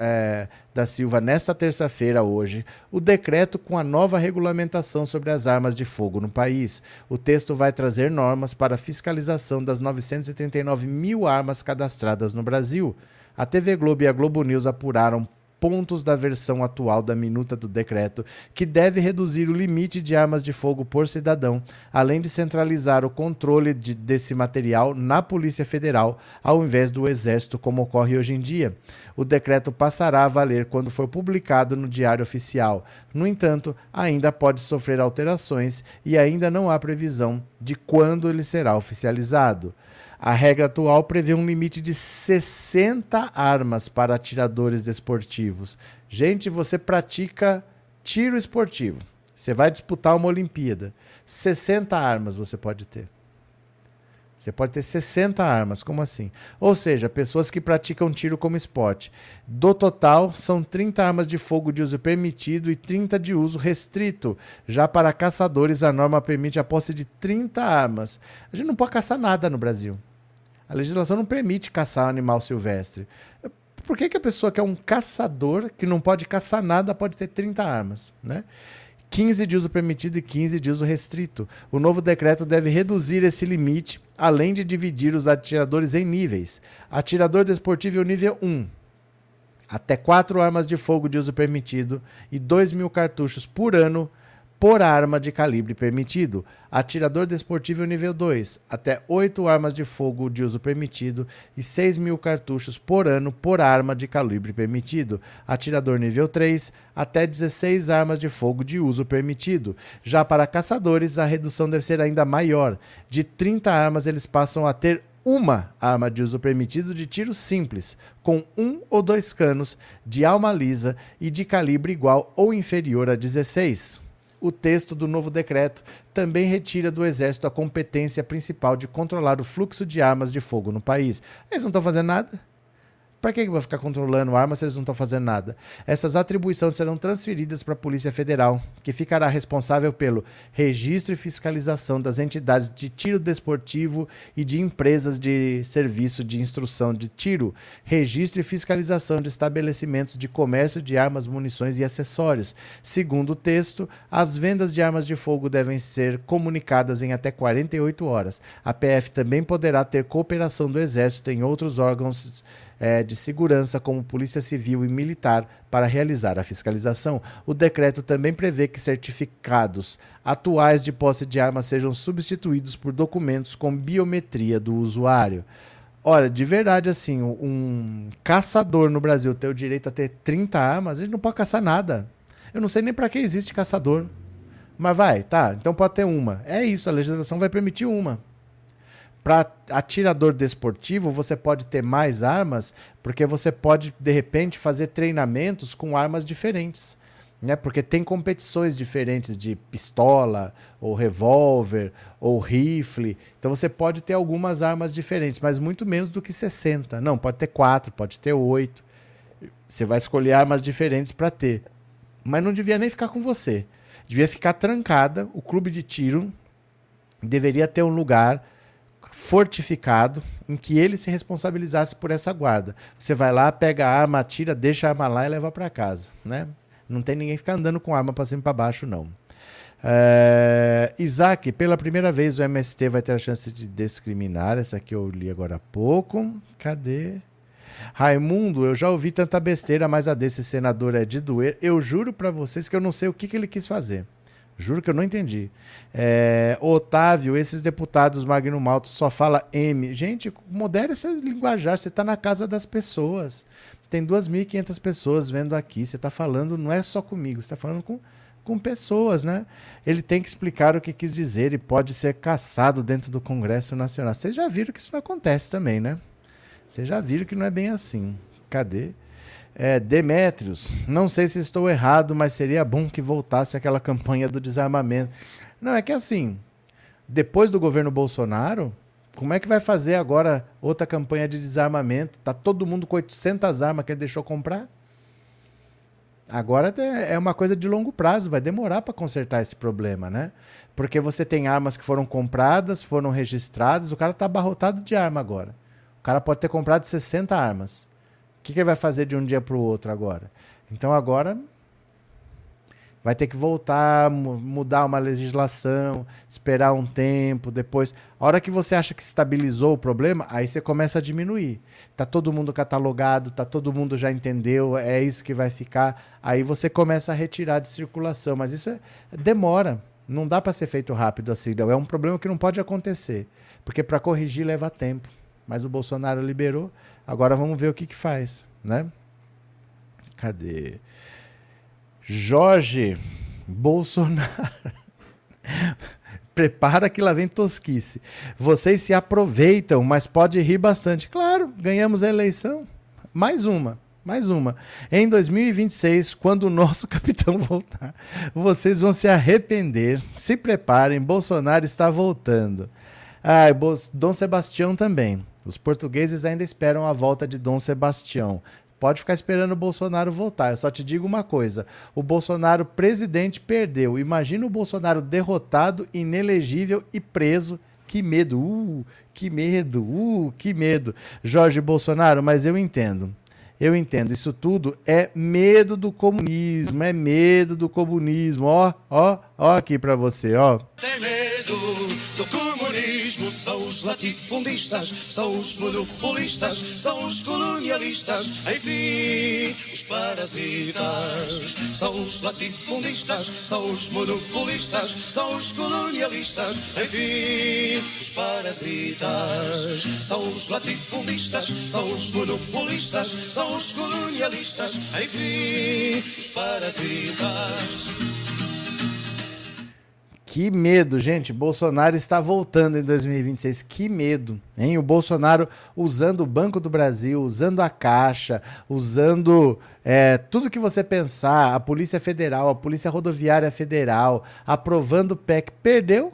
é, da Silva nesta terça-feira, hoje, o decreto com a nova regulamentação sobre as armas de fogo no país. O texto vai trazer normas para a fiscalização das 939 mil armas cadastradas no Brasil. A TV Globo e a Globo News apuraram pontos da versão atual da minuta do decreto, que deve reduzir o limite de armas de fogo por cidadão, além de centralizar o controle de, desse material na Polícia Federal, ao invés do Exército, como ocorre hoje em dia. O decreto passará a valer quando for publicado no Diário Oficial. No entanto, ainda pode sofrer alterações e ainda não há previsão de quando ele será oficializado. A regra atual prevê um limite de 60 armas para atiradores desportivos. Gente, você pratica tiro esportivo. Você vai disputar uma Olimpíada. 60 armas você pode ter. Você pode ter 60 armas, como assim? Ou seja, pessoas que praticam tiro como esporte. Do total, são 30 armas de fogo de uso permitido e 30 de uso restrito. Já para caçadores, a norma permite a posse de 30 armas. A gente não pode caçar nada no Brasil. A legislação não permite caçar animal silvestre. Por que, que a pessoa que é um caçador, que não pode caçar nada, pode ter 30 armas? Né? 15 de uso permitido e 15 de uso restrito. O novo decreto deve reduzir esse limite, além de dividir os atiradores em níveis. Atirador desportivo nível 1. Até 4 armas de fogo de uso permitido e 2 mil cartuchos por ano por arma de calibre permitido. Atirador desportivo nível 2, até 8 armas de fogo de uso permitido e 6 mil cartuchos por ano por arma de calibre permitido. Atirador nível 3, até 16 armas de fogo de uso permitido. Já para caçadores, a redução deve ser ainda maior. De 30 armas, eles passam a ter uma arma de uso permitido de tiro simples, com um ou dois canos, de alma lisa e de calibre igual ou inferior a 16 o texto do novo decreto também retira do Exército a competência principal de controlar o fluxo de armas de fogo no país. Eles não estão fazendo nada. Para que vai ficar controlando armas se eles não estão fazendo nada? Essas atribuições serão transferidas para a Polícia Federal, que ficará responsável pelo registro e fiscalização das entidades de tiro desportivo e de empresas de serviço de instrução de tiro, registro e fiscalização de estabelecimentos de comércio de armas, munições e acessórios. Segundo o texto, as vendas de armas de fogo devem ser comunicadas em até 48 horas. A PF também poderá ter cooperação do Exército em outros órgãos é, de segurança, como Polícia Civil e Militar, para realizar a fiscalização. O decreto também prevê que certificados atuais de posse de armas sejam substituídos por documentos com biometria do usuário. Olha, de verdade, assim, um caçador no Brasil ter o direito a ter 30 armas, ele não pode caçar nada. Eu não sei nem para que existe caçador. Mas vai, tá, então pode ter uma. É isso, a legislação vai permitir uma para atirador desportivo, você pode ter mais armas, porque você pode, de repente, fazer treinamentos com armas diferentes. Né? Porque tem competições diferentes de pistola, ou revólver, ou rifle. Então você pode ter algumas armas diferentes, mas muito menos do que 60. Não, pode ter 4, pode ter 8. Você vai escolher armas diferentes para ter. Mas não devia nem ficar com você. Devia ficar trancada. O clube de tiro deveria ter um lugar fortificado em que ele se responsabilizasse por essa guarda. Você vai lá, pega a arma, atira, deixa a arma lá e leva para casa, né? Não tem ninguém ficar andando com arma para cima e para baixo, não. É... Isaac, pela primeira vez o MST vai ter a chance de discriminar. Essa aqui eu li agora há pouco. Cadê? Raimundo, eu já ouvi tanta besteira, mas a desse senador é de doer. Eu juro para vocês que eu não sei o que, que ele quis fazer. Juro que eu não entendi. É, Otávio, esses deputados Magno Malto só fala M. Gente, modere essa linguajar. Você está na casa das pessoas. Tem 2.500 pessoas vendo aqui. Você está falando, não é só comigo, você está falando com, com pessoas, né? Ele tem que explicar o que quis dizer e pode ser caçado dentro do Congresso Nacional. Vocês já viram que isso não acontece também, né? Vocês já viram que não é bem assim. Cadê? É, Demétrios, não sei se estou errado, mas seria bom que voltasse aquela campanha do desarmamento. Não, é que assim, depois do governo Bolsonaro, como é que vai fazer agora outra campanha de desarmamento? Tá todo mundo com 800 armas que ele deixou comprar? Agora é uma coisa de longo prazo, vai demorar para consertar esse problema, né? Porque você tem armas que foram compradas, foram registradas, o cara está abarrotado de arma agora. O cara pode ter comprado 60 armas. Que, que ele vai fazer de um dia para o outro agora? Então agora vai ter que voltar, mudar uma legislação, esperar um tempo, depois. A hora que você acha que estabilizou o problema, aí você começa a diminuir. Tá todo mundo catalogado, tá todo mundo já entendeu, é isso que vai ficar. Aí você começa a retirar de circulação, mas isso é, demora. Não dá para ser feito rápido assim. É um problema que não pode acontecer, porque para corrigir leva tempo. Mas o Bolsonaro liberou, agora vamos ver o que que faz, né? Cadê? Jorge Bolsonaro. *laughs* Prepara que lá vem tosquice. Vocês se aproveitam, mas pode rir bastante. Claro, ganhamos a eleição. Mais uma. Mais uma. Em 2026, quando o nosso *laughs* capitão voltar, vocês vão se arrepender. Se preparem, Bolsonaro está voltando. Ah, Dom Sebastião também. Os portugueses ainda esperam a volta de Dom Sebastião. Pode ficar esperando o Bolsonaro voltar. Eu só te digo uma coisa: o Bolsonaro presidente perdeu. Imagina o Bolsonaro derrotado, inelegível e preso. Que medo, uh, que medo, uh, que medo. Jorge Bolsonaro, mas eu entendo. Eu entendo, isso tudo é medo do comunismo, é medo do comunismo. Ó, ó, ó aqui para você, ó. Tem medo do comunismo, são os latifundistas, são os monopolistas, são os colonialistas, enfim, os parasitas. São os latifundistas, são os monopolistas, são os colonialistas, enfim, os parasitas. São os latifundistas, são os monopolistas, são os colonialistas, enfim, os parasitas. Que medo, gente. Bolsonaro está voltando em 2026. Que medo, hein? O Bolsonaro usando o Banco do Brasil, usando a Caixa, usando é, tudo que você pensar, a Polícia Federal, a Polícia Rodoviária Federal, aprovando o PEC. Perdeu?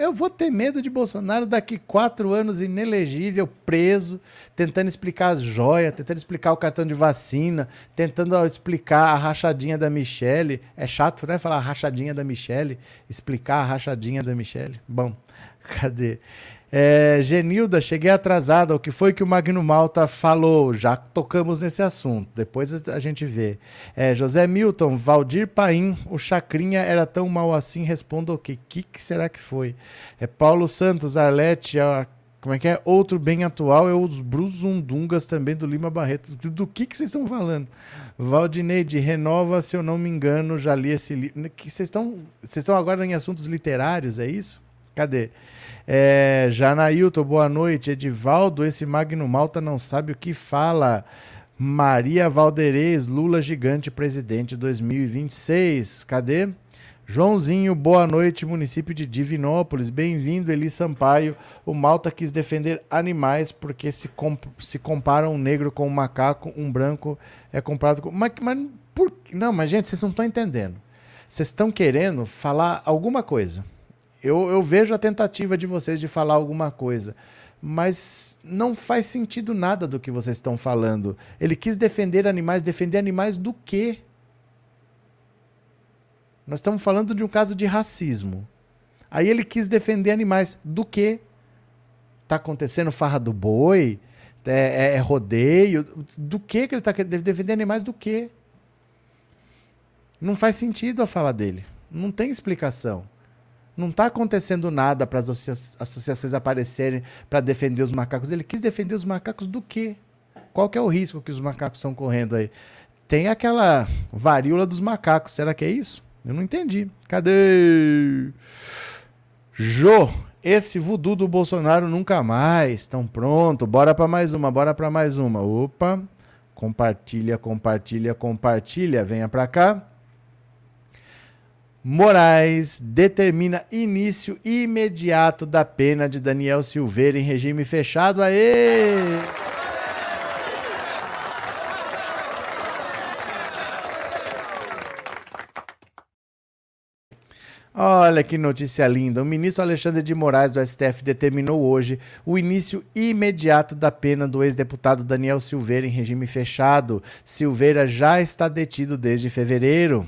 Eu vou ter medo de Bolsonaro daqui quatro anos inelegível, preso, tentando explicar as joias, tentando explicar o cartão de vacina, tentando explicar a rachadinha da Michelle. É chato, né? Falar rachadinha da Michelle, explicar a rachadinha da Michelle. Bom, *laughs* cadê? É, Genilda, cheguei atrasada. O que foi que o Magno Malta falou? Já tocamos nesse assunto. Depois a gente vê. É, José Milton, Valdir Paim, o Chacrinha era tão mal assim? Responda o quê? O que, que será que foi? É Paulo Santos, Arlete, a, como é que é? Outro bem atual é os Bruzundungas também do Lima Barreto. Do, do que, que vocês estão falando? Valdineide, renova, se eu não me engano, já li esse livro. Vocês estão agora em assuntos literários, é isso? Cadê? É, Janailton, boa noite. Edivaldo, esse Magno Malta não sabe o que fala. Maria Valderez, Lula gigante presidente 2026. Cadê? Joãozinho, boa noite, município de Divinópolis. Bem-vindo, Eli Sampaio. O Malta quis defender animais porque se, comp se compara um negro com um macaco, um branco é comprado com. Mas, mas por... Não, mas gente, vocês não estão entendendo. Vocês estão querendo falar alguma coisa. Eu, eu vejo a tentativa de vocês de falar alguma coisa, mas não faz sentido nada do que vocês estão falando. Ele quis defender animais, defender animais do quê? Nós estamos falando de um caso de racismo. Aí ele quis defender animais do quê? Tá acontecendo farra do boi? É, é, é rodeio? Do que que ele está defender animais do quê? Não faz sentido a fala dele. Não tem explicação. Não está acontecendo nada para as associações aparecerem para defender os macacos. Ele quis defender os macacos do quê? Qual que é o risco que os macacos estão correndo aí? Tem aquela varíola dos macacos. Será que é isso? Eu não entendi. Cadê? Jô, esse voodoo do Bolsonaro nunca mais. Estão pronto. Bora para mais uma, bora para mais uma. Opa. Compartilha, compartilha, compartilha. Venha para cá. Moraes determina início imediato da pena de Daniel Silveira em regime fechado. Aê! Olha que notícia linda. O ministro Alexandre de Moraes do STF determinou hoje o início imediato da pena do ex-deputado Daniel Silveira em regime fechado. Silveira já está detido desde fevereiro.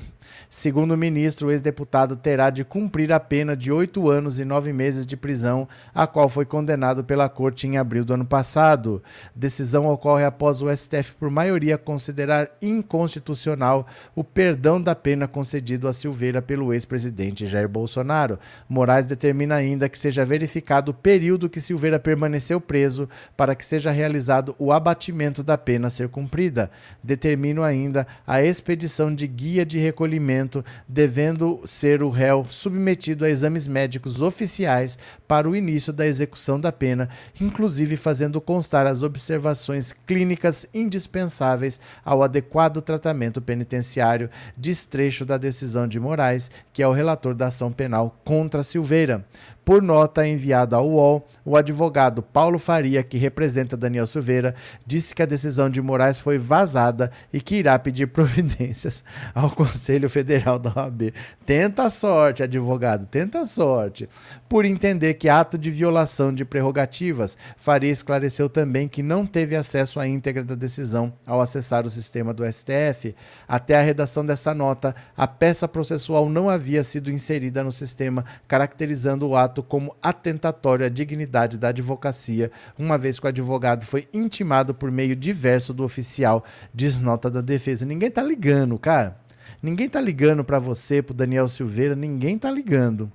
Segundo o ministro, o ex-deputado terá de cumprir a pena de oito anos e nove meses de prisão, a qual foi condenado pela corte em abril do ano passado. Decisão ocorre após o STF, por maioria, considerar inconstitucional o perdão da pena concedido a Silveira pelo ex-presidente Jair Bolsonaro. Moraes determina ainda que seja verificado o período que Silveira permaneceu preso para que seja realizado o abatimento da pena a ser cumprida. Determino ainda a expedição de guia de recolhimento devendo ser o réu submetido a exames médicos oficiais para o início da execução da pena, inclusive fazendo constar as observações clínicas indispensáveis ao adequado tratamento penitenciário, destrecho da decisão de Moraes, que é o relator da ação penal contra Silveira. Por nota enviada ao UOL, o advogado Paulo Faria, que representa Daniel Silveira, disse que a decisão de Moraes foi vazada e que irá pedir *laughs* providências ao Conselho Federal da OAB. Tenta a sorte, advogado, tenta a sorte. Por entender que ato de violação de prerrogativas, Faria esclareceu também que não teve acesso à íntegra da decisão ao acessar o sistema do STF. Até a redação dessa nota, a peça processual não havia sido inserida no sistema, caracterizando o ato fato como atentatório à dignidade da advocacia, uma vez que o advogado foi intimado por meio diverso do oficial, diz nota da defesa. Ninguém tá ligando, cara. Ninguém tá ligando para você, pro Daniel Silveira, ninguém tá ligando.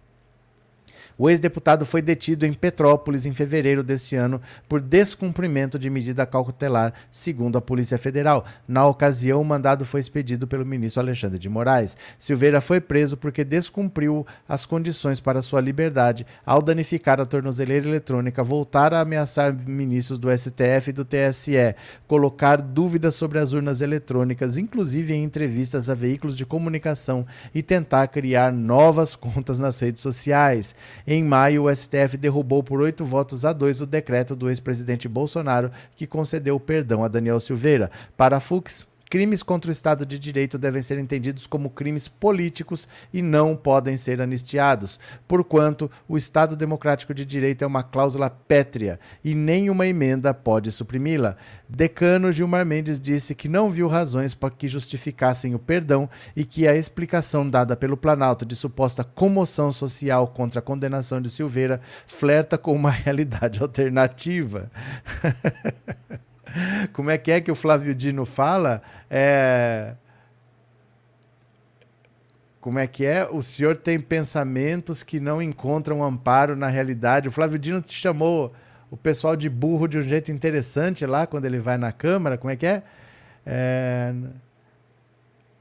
O ex-deputado foi detido em Petrópolis em fevereiro deste ano por descumprimento de medida cautelar, segundo a Polícia Federal. Na ocasião, o mandado foi expedido pelo ministro Alexandre de Moraes. Silveira foi preso porque descumpriu as condições para sua liberdade ao danificar a tornozeleira eletrônica, voltar a ameaçar ministros do STF e do TSE, colocar dúvidas sobre as urnas eletrônicas, inclusive em entrevistas a veículos de comunicação, e tentar criar novas contas nas redes sociais. Em maio, o STF derrubou por oito votos a dois o decreto do ex-presidente Bolsonaro que concedeu perdão a Daniel Silveira. Para Fux, Crimes contra o Estado de Direito devem ser entendidos como crimes políticos e não podem ser anistiados, porquanto o Estado Democrático de Direito é uma cláusula pétrea e nenhuma emenda pode suprimi-la. Decano Gilmar Mendes disse que não viu razões para que justificassem o perdão e que a explicação dada pelo Planalto de suposta comoção social contra a condenação de Silveira flerta com uma *laughs* realidade alternativa. *laughs* *laughs* Como é que é que o Flávio Dino fala? É... Como é que é? O senhor tem pensamentos que não encontram amparo na realidade. O Flávio Dino te chamou o pessoal de burro de um jeito interessante lá quando ele vai na Câmara. Como é que é? é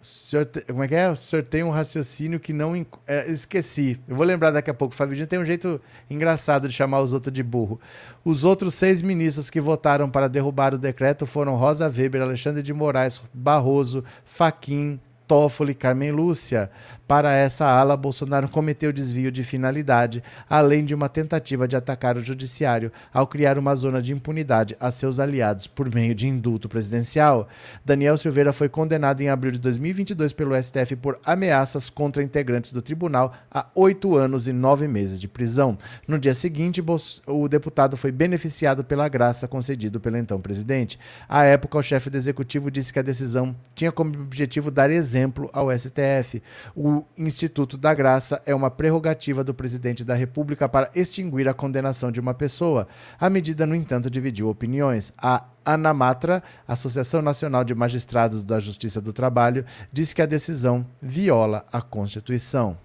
senhor, como é que é? O senhor tem um raciocínio que não. É, esqueci. Eu vou lembrar daqui a pouco. O Fabio tem um jeito engraçado de chamar os outros de burro. Os outros seis ministros que votaram para derrubar o decreto foram Rosa Weber, Alexandre de Moraes, Barroso, Faquim, Toffoli, Carmen Lúcia. Para essa ala, Bolsonaro cometeu desvio de finalidade, além de uma tentativa de atacar o judiciário ao criar uma zona de impunidade a seus aliados por meio de indulto presidencial. Daniel Silveira foi condenado em abril de 2022 pelo STF por ameaças contra integrantes do tribunal a oito anos e nove meses de prisão. No dia seguinte, o deputado foi beneficiado pela graça concedida pelo então presidente. À época, o chefe do executivo disse que a decisão tinha como objetivo dar exemplo ao STF. O o Instituto da Graça é uma prerrogativa do presidente da República para extinguir a condenação de uma pessoa. A medida, no entanto, dividiu opiniões. A ANAMATRA, Associação Nacional de Magistrados da Justiça do Trabalho, diz que a decisão viola a Constituição.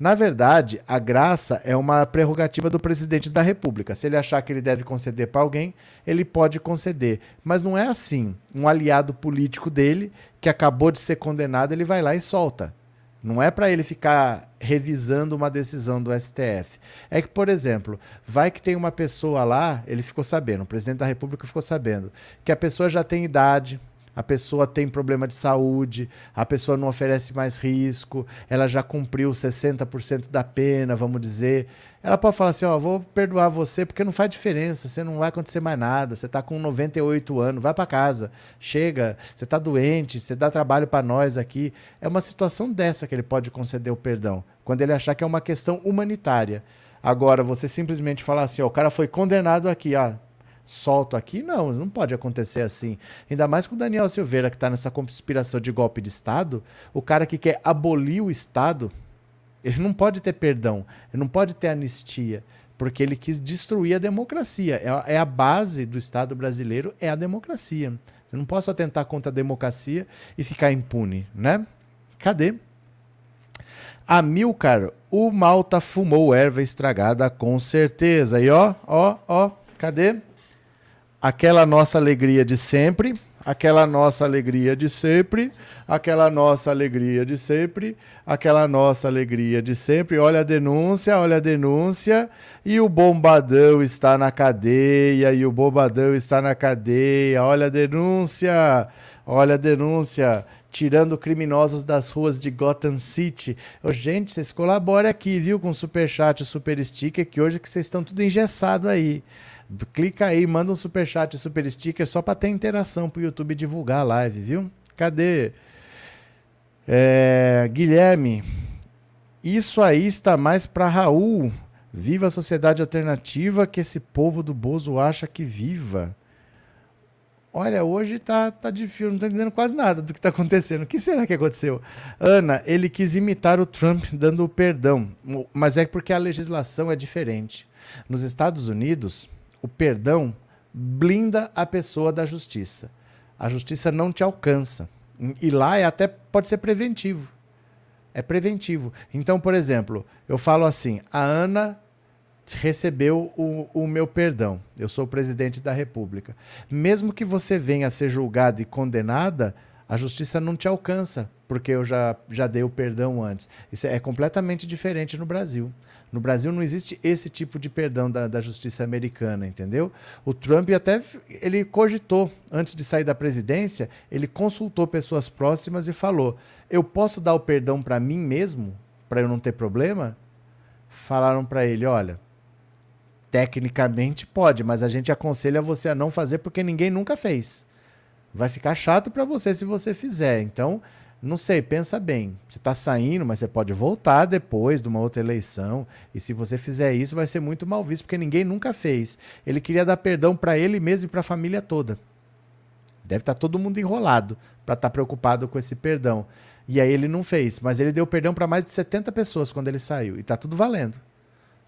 Na verdade, a graça é uma prerrogativa do presidente da República. Se ele achar que ele deve conceder para alguém, ele pode conceder. Mas não é assim. Um aliado político dele, que acabou de ser condenado, ele vai lá e solta. Não é para ele ficar revisando uma decisão do STF. É que, por exemplo, vai que tem uma pessoa lá, ele ficou sabendo, o presidente da República ficou sabendo, que a pessoa já tem idade, a pessoa tem problema de saúde, a pessoa não oferece mais risco, ela já cumpriu 60% da pena, vamos dizer. Ela pode falar assim: Ó, vou perdoar você porque não faz diferença, você não vai acontecer mais nada, você está com 98 anos, vai para casa, chega, você está doente, você dá trabalho para nós aqui. É uma situação dessa que ele pode conceder o perdão, quando ele achar que é uma questão humanitária. Agora, você simplesmente falar assim: ó, o cara foi condenado aqui, ó solto aqui. Não, não pode acontecer assim. Ainda mais com o Daniel Silveira, que está nessa conspiração de golpe de Estado. O cara que quer abolir o Estado, ele não pode ter perdão, ele não pode ter anistia, porque ele quis destruir a democracia. É, é a base do Estado brasileiro, é a democracia. Você não pode atentar contra a democracia e ficar impune, né? Cadê? Amilcar, o Malta fumou erva estragada com certeza. E ó, ó, ó, cadê? Aquela nossa alegria de sempre, aquela nossa alegria de sempre, aquela nossa alegria de sempre, aquela nossa alegria de sempre. Olha a denúncia, olha a denúncia, e o bombadão está na cadeia, e o bombadão está na cadeia. Olha a denúncia, olha a denúncia. Tirando criminosos das ruas de Gotham City. Ô, gente, vocês colaborem aqui, viu? Com o Superchat e Super Sticker, que hoje que vocês estão tudo engessado aí. Clica aí, manda um super chat, super sticker só para ter interação pro YouTube divulgar a live, viu? Cadê? É, Guilherme, isso aí está mais para Raul. Viva a sociedade alternativa que esse povo do Bozo acha que viva. Olha, hoje tá, tá difícil, não tô entendendo quase nada do que tá acontecendo. O que será que aconteceu? Ana, ele quis imitar o Trump dando o perdão, mas é porque a legislação é diferente. Nos Estados Unidos, o perdão blinda a pessoa da justiça. A justiça não te alcança. E lá é até pode ser preventivo. É preventivo. Então, por exemplo, eu falo assim: a Ana recebeu o, o, meu perdão. Eu sou o presidente da República. Mesmo que você venha a ser julgada e condenada, a justiça não te alcança, porque eu já, já dei o perdão antes. Isso é completamente diferente no Brasil. No Brasil não existe esse tipo de perdão da, da justiça americana, entendeu? O Trump até ele cogitou, antes de sair da presidência, ele consultou pessoas próximas e falou: Eu posso dar o perdão para mim mesmo, para eu não ter problema? Falaram para ele: Olha, tecnicamente pode, mas a gente aconselha você a não fazer porque ninguém nunca fez. Vai ficar chato para você se você fizer. Então, não sei, pensa bem. Você está saindo, mas você pode voltar depois de uma outra eleição. E se você fizer isso, vai ser muito mal visto, porque ninguém nunca fez. Ele queria dar perdão para ele mesmo e para a família toda. Deve estar tá todo mundo enrolado para estar tá preocupado com esse perdão. E aí ele não fez, mas ele deu perdão para mais de 70 pessoas quando ele saiu. E tá tudo valendo.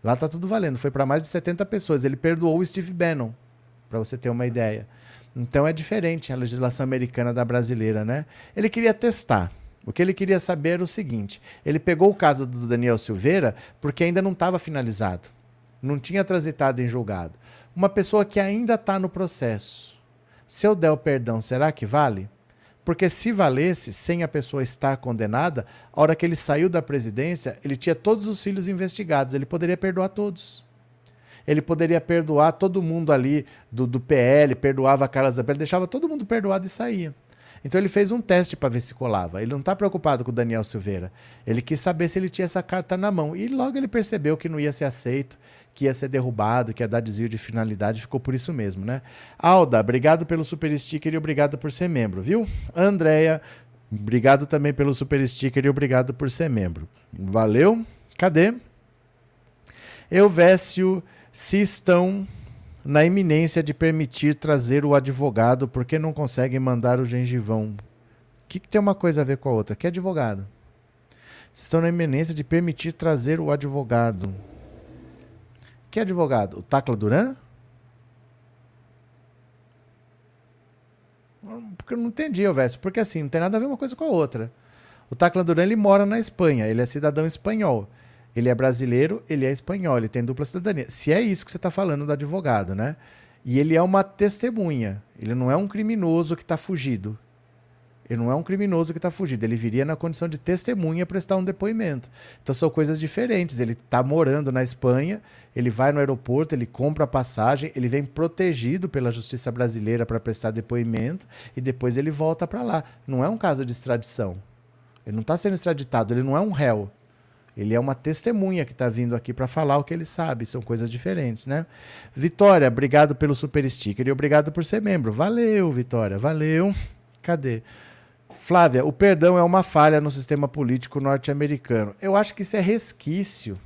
Lá tá tudo valendo. Foi para mais de 70 pessoas. Ele perdoou o Steve Bannon, para você ter uma ideia. Então é diferente a legislação americana da brasileira, né? Ele queria testar. O que ele queria saber era o seguinte: ele pegou o caso do Daniel Silveira porque ainda não estava finalizado, não tinha transitado em julgado. Uma pessoa que ainda está no processo. Se eu der o perdão, será que vale? Porque se valesse, sem a pessoa estar condenada, a hora que ele saiu da presidência, ele tinha todos os filhos investigados, ele poderia perdoar todos ele poderia perdoar todo mundo ali do, do PL, perdoava a Carla Zambelli, deixava todo mundo perdoado e saía. Então ele fez um teste para ver se colava. Ele não está preocupado com o Daniel Silveira. Ele quis saber se ele tinha essa carta na mão. E logo ele percebeu que não ia ser aceito, que ia ser derrubado, que ia dar desvio de finalidade. Ficou por isso mesmo, né? Alda, obrigado pelo super sticker e obrigado por ser membro, viu? Andréia, obrigado também pelo super sticker e obrigado por ser membro. Valeu. Cadê? Euvécio se estão na iminência de permitir trazer o advogado, por que não conseguem mandar o gengivão? O que, que tem uma coisa a ver com a outra? Que advogado? Se estão na iminência de permitir trazer o advogado. Que advogado? O Tacla Duran? Porque eu não entendi, Elvésio. Porque assim, não tem nada a ver uma coisa com a outra. O Tacla Duran ele mora na Espanha, ele é cidadão espanhol. Ele é brasileiro, ele é espanhol, ele tem dupla cidadania. Se é isso que você está falando do advogado, né? E ele é uma testemunha. Ele não é um criminoso que está fugido. Ele não é um criminoso que está fugindo, ele viria na condição de testemunha prestar um depoimento. Então são coisas diferentes. Ele está morando na Espanha, ele vai no aeroporto, ele compra a passagem, ele vem protegido pela justiça brasileira para prestar depoimento e depois ele volta para lá. Não é um caso de extradição. Ele não está sendo extraditado, ele não é um réu. Ele é uma testemunha que está vindo aqui para falar o que ele sabe. São coisas diferentes, né? Vitória, obrigado pelo super sticker e obrigado por ser membro. Valeu, Vitória, valeu. Cadê? Flávia, o perdão é uma falha no sistema político norte-americano. Eu acho que isso é resquício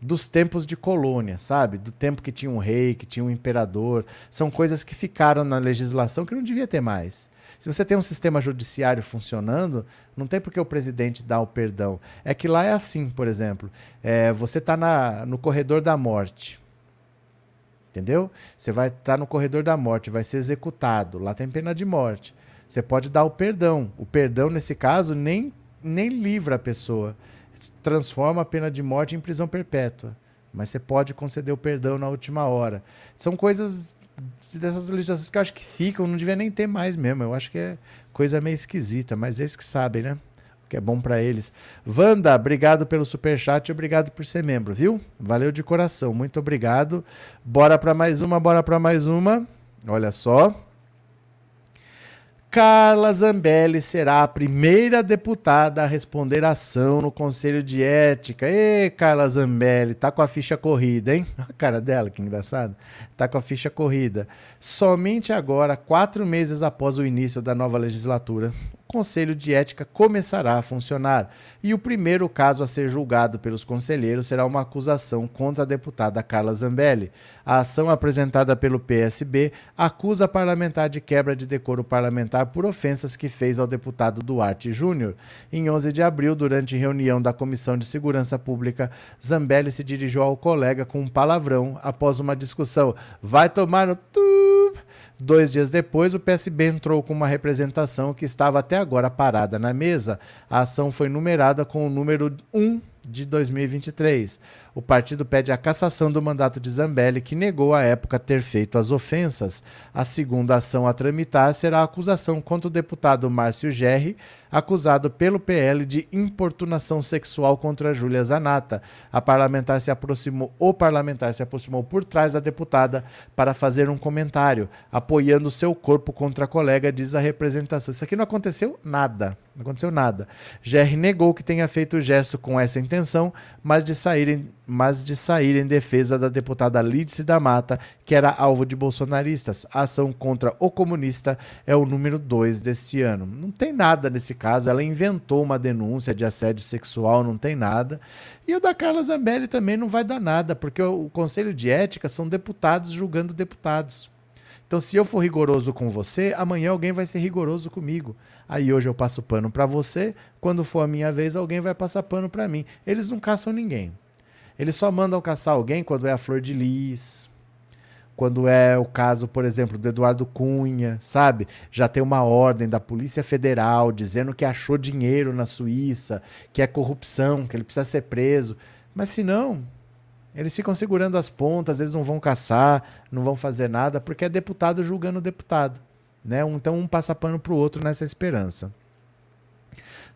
dos tempos de colônia, sabe? Do tempo que tinha um rei, que tinha um imperador. São coisas que ficaram na legislação que não devia ter mais. Se você tem um sistema judiciário funcionando, não tem por que o presidente dar o perdão. É que lá é assim, por exemplo. É, você está no corredor da morte. Entendeu? Você vai estar tá no corredor da morte, vai ser executado. Lá tem pena de morte. Você pode dar o perdão. O perdão, nesse caso, nem, nem livra a pessoa. Transforma a pena de morte em prisão perpétua. Mas você pode conceder o perdão na última hora. São coisas dessas legislações que eu acho que ficam, não devia nem ter mais mesmo. Eu acho que é coisa meio esquisita, mas eles que sabem, né? O que é bom para eles. Wanda, obrigado pelo super chat e obrigado por ser membro, viu? Valeu de coração, muito obrigado. Bora para mais uma, bora para mais uma. Olha só. Carla Zambelli será a primeira deputada a responder ação no Conselho de Ética. Ê, Carla Zambelli, tá com a ficha corrida, hein? *laughs* A cara dela, que engraçado. Tá com a ficha corrida. Somente agora, quatro meses após o início da nova legislatura, Conselho de Ética começará a funcionar e o primeiro caso a ser julgado pelos conselheiros será uma acusação contra a deputada Carla Zambelli. A ação apresentada pelo PSB acusa a parlamentar de quebra de decoro parlamentar por ofensas que fez ao deputado Duarte Júnior. Em 11 de abril, durante reunião da Comissão de Segurança Pública, Zambelli se dirigiu ao colega com um palavrão após uma discussão. Vai tomar no... Dois dias depois, o PSB entrou com uma representação que estava até agora parada na mesa. A ação foi numerada com o número 1 de 2023. O partido pede a cassação do mandato de Zambelli, que negou à época ter feito as ofensas. A segunda ação a tramitar será a acusação contra o deputado Márcio Gerri, acusado pelo PL de importunação sexual contra Júlia Zanata. A parlamentar se aproximou, o parlamentar se aproximou por trás da deputada para fazer um comentário, apoiando seu corpo contra a colega, diz a representação. Isso aqui não aconteceu nada. Não aconteceu nada. Gerri negou que tenha feito o gesto com essa intenção, mas de sair em, mas de sair em defesa da deputada Lídice da Mata, que era alvo de bolsonaristas. A ação contra o comunista é o número 2 deste ano. Não tem nada nesse caso, ela inventou uma denúncia de assédio sexual, não tem nada. E o da Carla Zambelli também não vai dar nada, porque o Conselho de Ética são deputados julgando deputados. Então, se eu for rigoroso com você, amanhã alguém vai ser rigoroso comigo. Aí hoje eu passo pano para você, quando for a minha vez, alguém vai passar pano para mim. Eles não caçam ninguém. Eles só mandam caçar alguém quando é a Flor de Lis, quando é o caso, por exemplo, do Eduardo Cunha, sabe? Já tem uma ordem da Polícia Federal dizendo que achou dinheiro na Suíça, que é corrupção, que ele precisa ser preso. Mas se não, eles ficam segurando as pontas, eles não vão caçar, não vão fazer nada, porque é deputado julgando deputado. Né? Então um passa pano pro outro nessa esperança.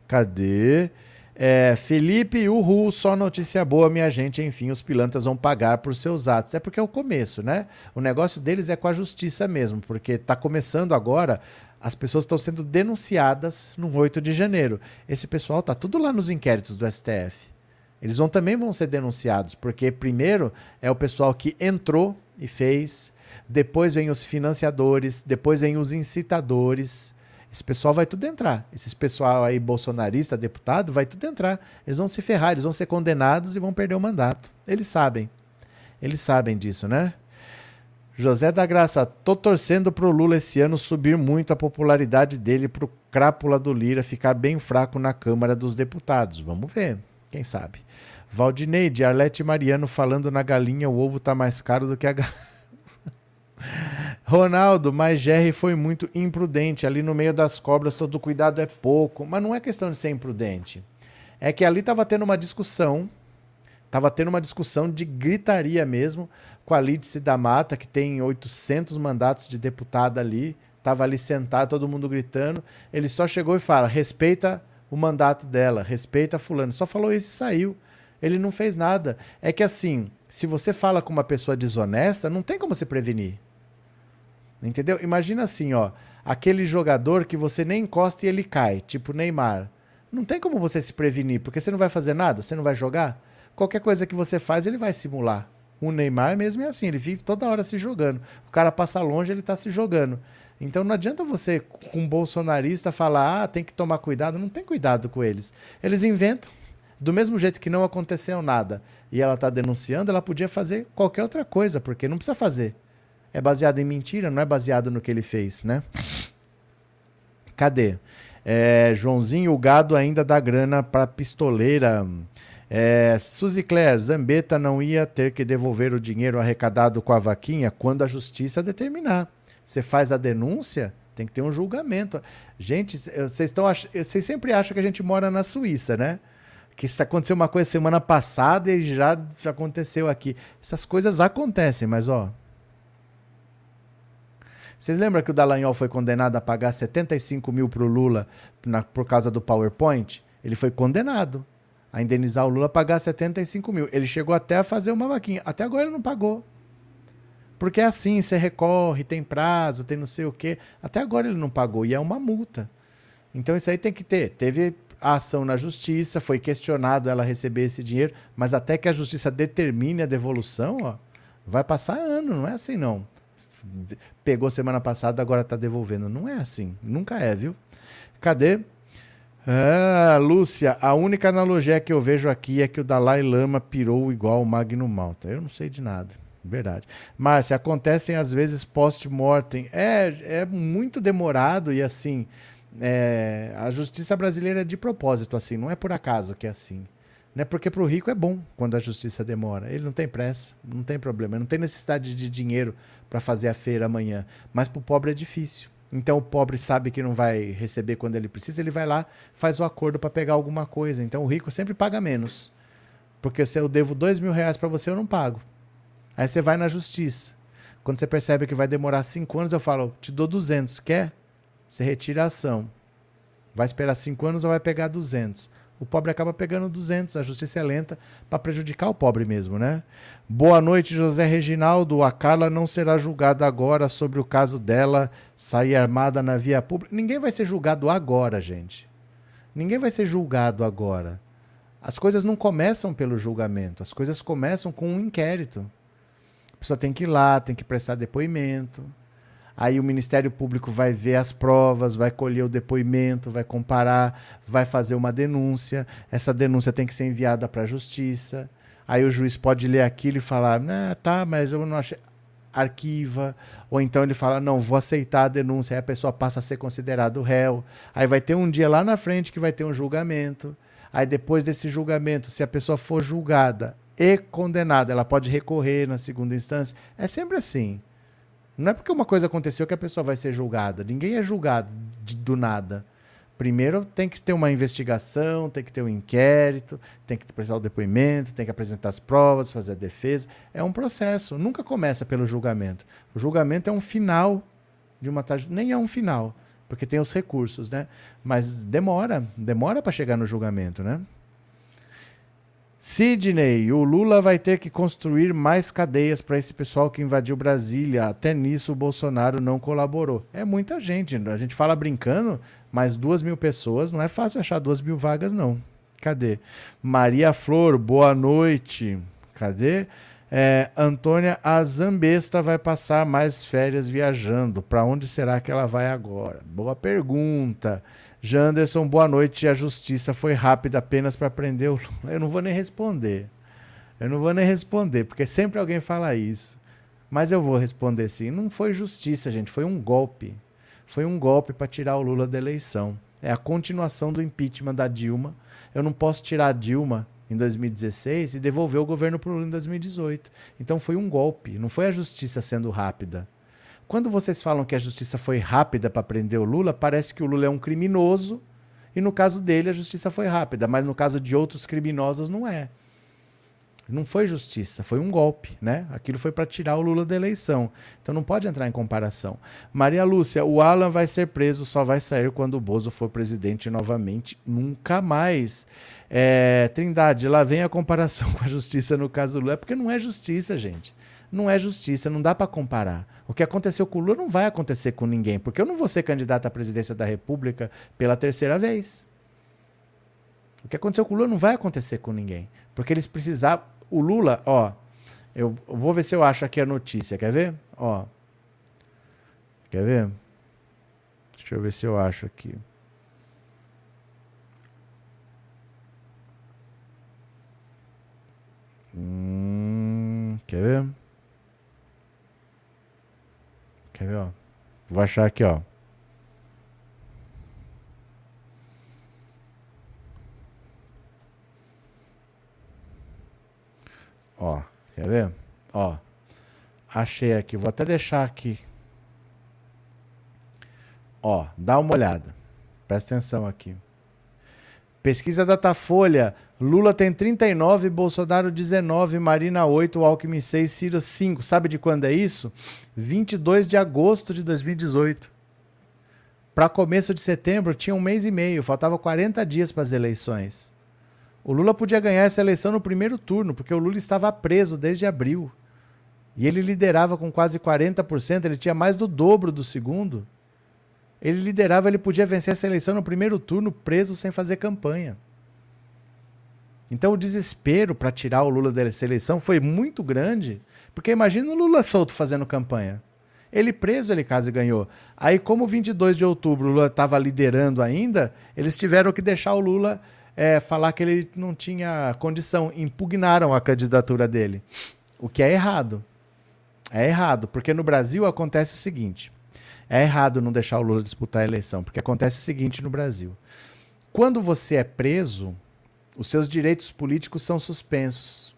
Cadê? É, Felipe, uhul, só notícia boa, minha gente. Enfim, os pilantras vão pagar por seus atos. É porque é o começo, né? O negócio deles é com a justiça mesmo, porque tá começando agora. As pessoas estão sendo denunciadas no 8 de janeiro. Esse pessoal tá tudo lá nos inquéritos do STF. Eles vão, também vão ser denunciados, porque primeiro é o pessoal que entrou e fez, depois vem os financiadores, depois vem os incitadores. Esse pessoal vai tudo entrar. Esse pessoal aí, bolsonarista, deputado, vai tudo entrar. Eles vão se ferrar, eles vão ser condenados e vão perder o mandato. Eles sabem. Eles sabem disso, né? José da Graça, tô torcendo pro Lula esse ano subir muito a popularidade dele pro crápula do Lira ficar bem fraco na Câmara dos Deputados. Vamos ver. Quem sabe? Valdineide, Arlete Mariano falando na galinha, o ovo tá mais caro do que a galinha. *laughs* Ronaldo, mas Jerry foi muito imprudente. Ali no meio das cobras, todo cuidado é pouco. Mas não é questão de ser imprudente. É que ali estava tendo uma discussão, estava tendo uma discussão de gritaria mesmo, com a Lídice da Mata, que tem 800 mandatos de deputada ali, Tava ali sentado, todo mundo gritando. Ele só chegou e fala: respeita o mandato dela, respeita fulano. Só falou isso e saiu. Ele não fez nada. É que assim, se você fala com uma pessoa desonesta, não tem como se prevenir. Entendeu? Imagina assim, ó, aquele jogador que você nem encosta e ele cai, tipo Neymar. Não tem como você se prevenir, porque você não vai fazer nada, você não vai jogar. Qualquer coisa que você faz, ele vai simular. O Neymar mesmo é assim, ele vive toda hora se jogando. O cara passa longe, ele está se jogando. Então não adianta você, com um bolsonarista, falar, ah, tem que tomar cuidado. Não tem cuidado com eles. Eles inventam. Do mesmo jeito que não aconteceu nada e ela está denunciando, ela podia fazer qualquer outra coisa, porque não precisa fazer. É baseado em mentira, não é baseado no que ele fez, né? Cadê? É, Joãozinho, o gado ainda dá grana para pistoleira. É, Suzy Claire, Zambetta não ia ter que devolver o dinheiro arrecadado com a vaquinha quando a justiça determinar. Você faz a denúncia, tem que ter um julgamento. Gente, vocês vocês sempre acham que a gente mora na Suíça, né? Que se aconteceu uma coisa semana passada e já, já aconteceu aqui. Essas coisas acontecem, mas ó. Vocês lembram que o Dallagnol foi condenado a pagar 75 mil para o Lula na, por causa do PowerPoint? Ele foi condenado a indenizar o Lula a pagar 75 mil. Ele chegou até a fazer uma vaquinha. Até agora ele não pagou. Porque é assim, você recorre, tem prazo, tem não sei o quê. Até agora ele não pagou e é uma multa. Então isso aí tem que ter. Teve a ação na justiça, foi questionado ela receber esse dinheiro, mas até que a justiça determine a devolução, ó, vai passar ano, não é assim não. Pegou semana passada, agora está devolvendo. Não é assim, nunca é, viu? Cadê? Ah, Lúcia, a única analogia que eu vejo aqui é que o Dalai Lama pirou igual o Magno Malta. Eu não sei de nada. Verdade. Márcia, acontecem às vezes post-mortem. É, é muito demorado e assim. É, a justiça brasileira é de propósito assim, não é por acaso que é assim. Né? Porque para o rico é bom quando a justiça demora. Ele não tem pressa, não tem problema, não tem necessidade de dinheiro para fazer a feira amanhã. Mas para o pobre é difícil. Então o pobre sabe que não vai receber quando ele precisa, ele vai lá, faz o acordo para pegar alguma coisa. Então o rico sempre paga menos. Porque se eu devo dois mil reais para você, eu não pago. Aí você vai na justiça. Quando você percebe que vai demorar cinco anos, eu falo, te dou 200, quer? Você retira a ação. Vai esperar cinco anos ou vai pegar 200? O pobre acaba pegando 200, a justiça é lenta para prejudicar o pobre mesmo, né? Boa noite, José Reginaldo. A Carla não será julgada agora sobre o caso dela sair armada na via pública. Ninguém vai ser julgado agora, gente. Ninguém vai ser julgado agora. As coisas não começam pelo julgamento, as coisas começam com um inquérito pessoa tem que ir lá, tem que prestar depoimento. Aí o Ministério Público vai ver as provas, vai colher o depoimento, vai comparar, vai fazer uma denúncia. Essa denúncia tem que ser enviada para a Justiça. Aí o juiz pode ler aquilo e falar: nah, tá, mas eu não achei. Arquiva. Ou então ele fala: não, vou aceitar a denúncia. Aí a pessoa passa a ser considerado réu. Aí vai ter um dia lá na frente que vai ter um julgamento. Aí depois desse julgamento, se a pessoa for julgada e condenada. Ela pode recorrer na segunda instância. É sempre assim. Não é porque uma coisa aconteceu que a pessoa vai ser julgada. Ninguém é julgado de, do nada. Primeiro tem que ter uma investigação, tem que ter um inquérito, tem que prestar o depoimento, tem que apresentar as provas, fazer a defesa. É um processo. Nunca começa pelo julgamento. O julgamento é um final de uma tarde. Nem é um final, porque tem os recursos, né? Mas demora, demora para chegar no julgamento, né? Sidney, o Lula vai ter que construir mais cadeias para esse pessoal que invadiu Brasília. Até nisso o Bolsonaro não colaborou. É muita gente. A gente fala brincando, mas duas mil pessoas não é fácil achar duas mil vagas, não. Cadê? Maria Flor, boa noite. Cadê? É, Antônia, a Zambesta vai passar mais férias viajando. Para onde será que ela vai agora? Boa pergunta. Janderson, boa noite. A justiça foi rápida apenas para prender o Eu não vou nem responder. Eu não vou nem responder, porque sempre alguém fala isso. Mas eu vou responder sim. Não foi justiça, gente. Foi um golpe. Foi um golpe para tirar o Lula da eleição. É a continuação do impeachment da Dilma. Eu não posso tirar a Dilma em 2016 e devolver o governo para o Lula em 2018. Então foi um golpe. Não foi a justiça sendo rápida. Quando vocês falam que a justiça foi rápida para prender o Lula, parece que o Lula é um criminoso e no caso dele a justiça foi rápida, mas no caso de outros criminosos não é. Não foi justiça, foi um golpe, né? Aquilo foi para tirar o Lula da eleição. Então não pode entrar em comparação. Maria Lúcia, o Alan vai ser preso, só vai sair quando o Bozo for presidente novamente, nunca mais. É, Trindade, lá vem a comparação *laughs* com a justiça no caso Lula. É porque não é justiça, gente. Não é justiça, não dá para comparar. O que aconteceu com o Lula não vai acontecer com ninguém, porque eu não vou ser candidato à presidência da República pela terceira vez. O que aconteceu com o Lula não vai acontecer com ninguém. Porque eles precisavam. O Lula, ó. Eu vou ver se eu acho aqui a notícia. Quer ver? Ó. Quer ver? Deixa eu ver se eu acho aqui. Hum, quer ver? Quer ver, ó? Vou achar aqui, ó. Ó, quer ver? Ó, achei aqui, vou até deixar aqui. Ó, dá uma olhada. Presta atenção aqui. Pesquisa Datafolha. Lula tem 39, Bolsonaro 19, Marina 8, Alckmin 6, Ciro 5. Sabe de quando é isso? 22 de agosto de 2018. Para começo de setembro tinha um mês e meio, faltava 40 dias para as eleições. O Lula podia ganhar essa eleição no primeiro turno, porque o Lula estava preso desde abril. E ele liderava com quase 40%, ele tinha mais do dobro do segundo. Ele liderava, ele podia vencer essa eleição no primeiro turno, preso sem fazer campanha. Então o desespero para tirar o Lula dessa eleição foi muito grande, porque imagina o Lula solto fazendo campanha. Ele preso, ele quase ganhou. Aí, como 22 de outubro o Lula estava liderando ainda, eles tiveram que deixar o Lula é, falar que ele não tinha condição. Impugnaram a candidatura dele. O que é errado. É errado, porque no Brasil acontece o seguinte: é errado não deixar o Lula disputar a eleição, porque acontece o seguinte no Brasil. Quando você é preso, os seus direitos políticos são suspensos.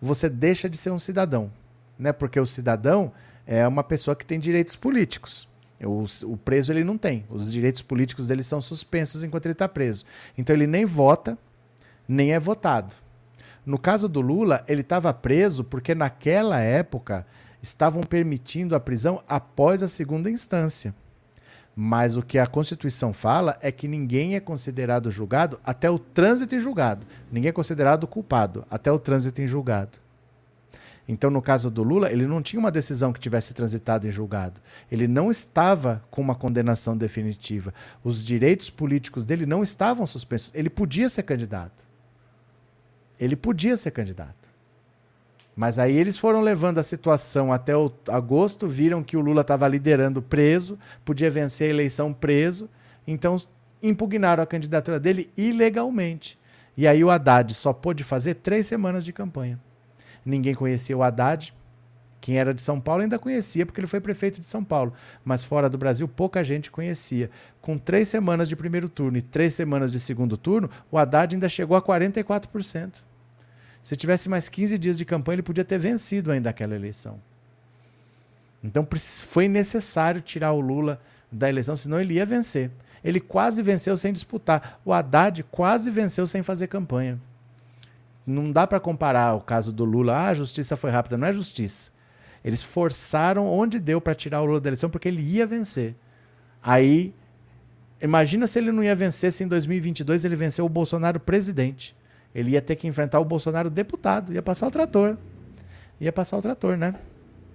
Você deixa de ser um cidadão, né? Porque o cidadão é uma pessoa que tem direitos políticos. O, o, preso ele não tem. Os direitos políticos dele são suspensos enquanto ele está preso. Então ele nem vota, nem é votado. No caso do Lula, ele estava preso porque naquela época estavam permitindo a prisão após a segunda instância. Mas o que a Constituição fala é que ninguém é considerado julgado até o trânsito em julgado. Ninguém é considerado culpado até o trânsito em julgado. Então, no caso do Lula, ele não tinha uma decisão que tivesse transitado em julgado. Ele não estava com uma condenação definitiva. Os direitos políticos dele não estavam suspensos. Ele podia ser candidato. Ele podia ser candidato. Mas aí eles foram levando a situação até agosto, viram que o Lula estava liderando preso, podia vencer a eleição preso, então impugnaram a candidatura dele ilegalmente. E aí o Haddad só pôde fazer três semanas de campanha ninguém conhecia o Haddad. Quem era de São Paulo ainda conhecia, porque ele foi prefeito de São Paulo. Mas fora do Brasil, pouca gente conhecia. Com três semanas de primeiro turno e três semanas de segundo turno, o Haddad ainda chegou a 44%. Se tivesse mais 15 dias de campanha, ele podia ter vencido ainda aquela eleição. Então foi necessário tirar o Lula da eleição, senão ele ia vencer. Ele quase venceu sem disputar. O Haddad quase venceu sem fazer campanha não dá para comparar o caso do Lula. Ah, a justiça foi rápida. Não é justiça. Eles forçaram onde deu para tirar o Lula da eleição porque ele ia vencer. Aí, imagina se ele não ia vencer se em 2022 ele venceu o Bolsonaro presidente. Ele ia ter que enfrentar o Bolsonaro deputado, ia passar o trator. Ia passar o trator, né?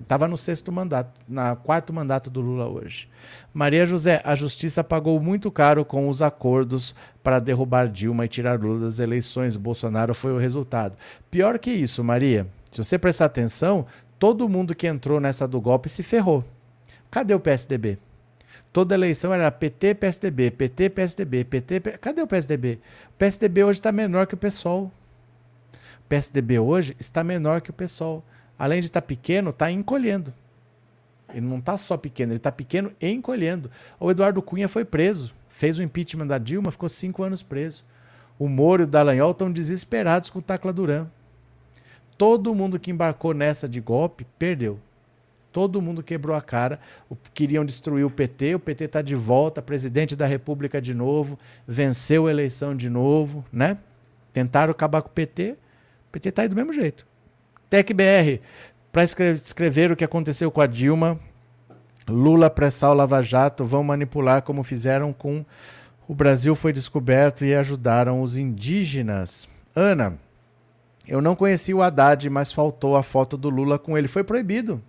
Estava no sexto mandato, na quarto mandato do Lula hoje. Maria José, a justiça pagou muito caro com os acordos para derrubar Dilma e tirar Lula das eleições. Bolsonaro foi o resultado. Pior que isso, Maria, se você prestar atenção, todo mundo que entrou nessa do golpe se ferrou. Cadê o PSDB? Toda eleição era PT, PSDB, PT, PSDB, PT. Cadê o PSDB? O PSDB hoje está menor que o PSOL. O PSDB hoje está menor que o PSOL além de estar tá pequeno, está encolhendo. Ele não está só pequeno, ele está pequeno e encolhendo. O Eduardo Cunha foi preso, fez o impeachment da Dilma, ficou cinco anos preso. O Moro e o Dallagnol estão desesperados com o Tacla Duran. Todo mundo que embarcou nessa de golpe perdeu. Todo mundo quebrou a cara. Queriam destruir o PT. O PT está de volta, presidente da República de novo, venceu a eleição de novo, né? Tentaram acabar com o PT. O PT está aí do mesmo jeito TecBR, para escrever o que aconteceu com a Dilma, Lula pressar o Lava Jato, vão manipular como fizeram com o Brasil foi descoberto e ajudaram os indígenas. Ana, eu não conheci o Haddad, mas faltou a foto do Lula com ele. Foi proibido.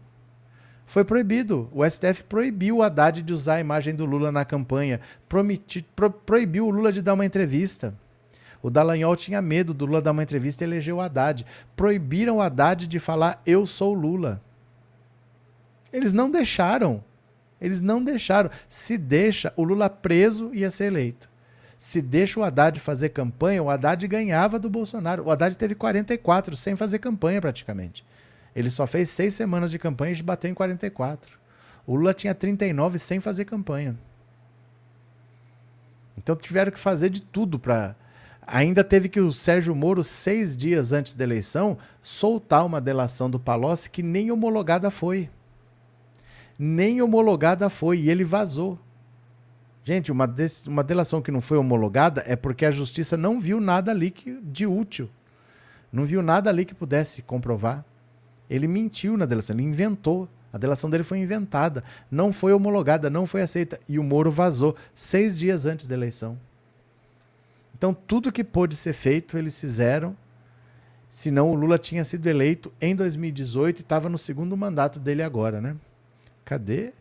Foi proibido. O STF proibiu o Haddad de usar a imagem do Lula na campanha. Pro, proibiu o Lula de dar uma entrevista. O Dallagnol tinha medo do Lula dar uma entrevista e elegeu o Haddad. Proibiram o Haddad de falar eu sou Lula. Eles não deixaram. Eles não deixaram. Se deixa, o Lula preso ia ser eleito. Se deixa o Haddad fazer campanha, o Haddad ganhava do Bolsonaro. O Haddad teve 44 sem fazer campanha praticamente. Ele só fez seis semanas de campanha e bateu em 44. O Lula tinha 39 sem fazer campanha. Então tiveram que fazer de tudo para. Ainda teve que o Sérgio Moro, seis dias antes da eleição, soltar uma delação do Palocci que nem homologada foi. Nem homologada foi. E ele vazou. Gente, uma, uma delação que não foi homologada é porque a justiça não viu nada ali que, de útil. Não viu nada ali que pudesse comprovar. Ele mentiu na delação, ele inventou. A delação dele foi inventada, não foi homologada, não foi aceita. E o Moro vazou seis dias antes da eleição. Então, tudo que pôde ser feito, eles fizeram. Senão, o Lula tinha sido eleito em 2018 e estava no segundo mandato dele agora, né? Cadê?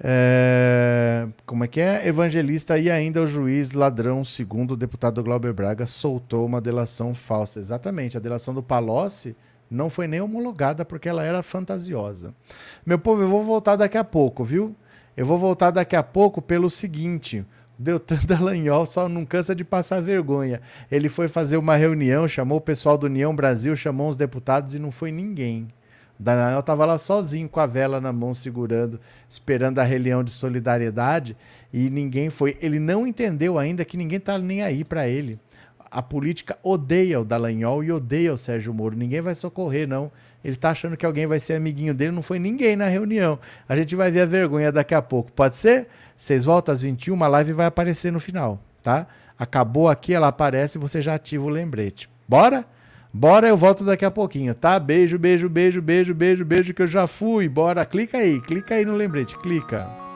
É... Como é que é? Evangelista e ainda o juiz ladrão, segundo o deputado Glauber Braga, soltou uma delação falsa. Exatamente. A delação do Palocci não foi nem homologada porque ela era fantasiosa. Meu povo, eu vou voltar daqui a pouco, viu? Eu vou voltar daqui a pouco pelo seguinte. Deltan Dallagnol *laughs* só não cansa de passar vergonha. Ele foi fazer uma reunião, chamou o pessoal do União Brasil, chamou os deputados e não foi ninguém. Dallagnol estava lá sozinho com a vela na mão, segurando, esperando a reunião de solidariedade e ninguém foi. Ele não entendeu ainda que ninguém está nem aí para ele a política odeia o Dallagnol e odeia o Sérgio Moro. Ninguém vai socorrer, não. Ele está achando que alguém vai ser amiguinho dele, não foi ninguém na reunião. A gente vai ver a vergonha daqui a pouco. Pode ser? Vocês voltam às 21, a live vai aparecer no final, tá? Acabou aqui, ela aparece e você já ativa o lembrete. Bora? Bora, eu volto daqui a pouquinho, tá? Beijo, beijo, beijo, beijo, beijo, beijo, que eu já fui. Bora, clica aí, clica aí no lembrete, clica.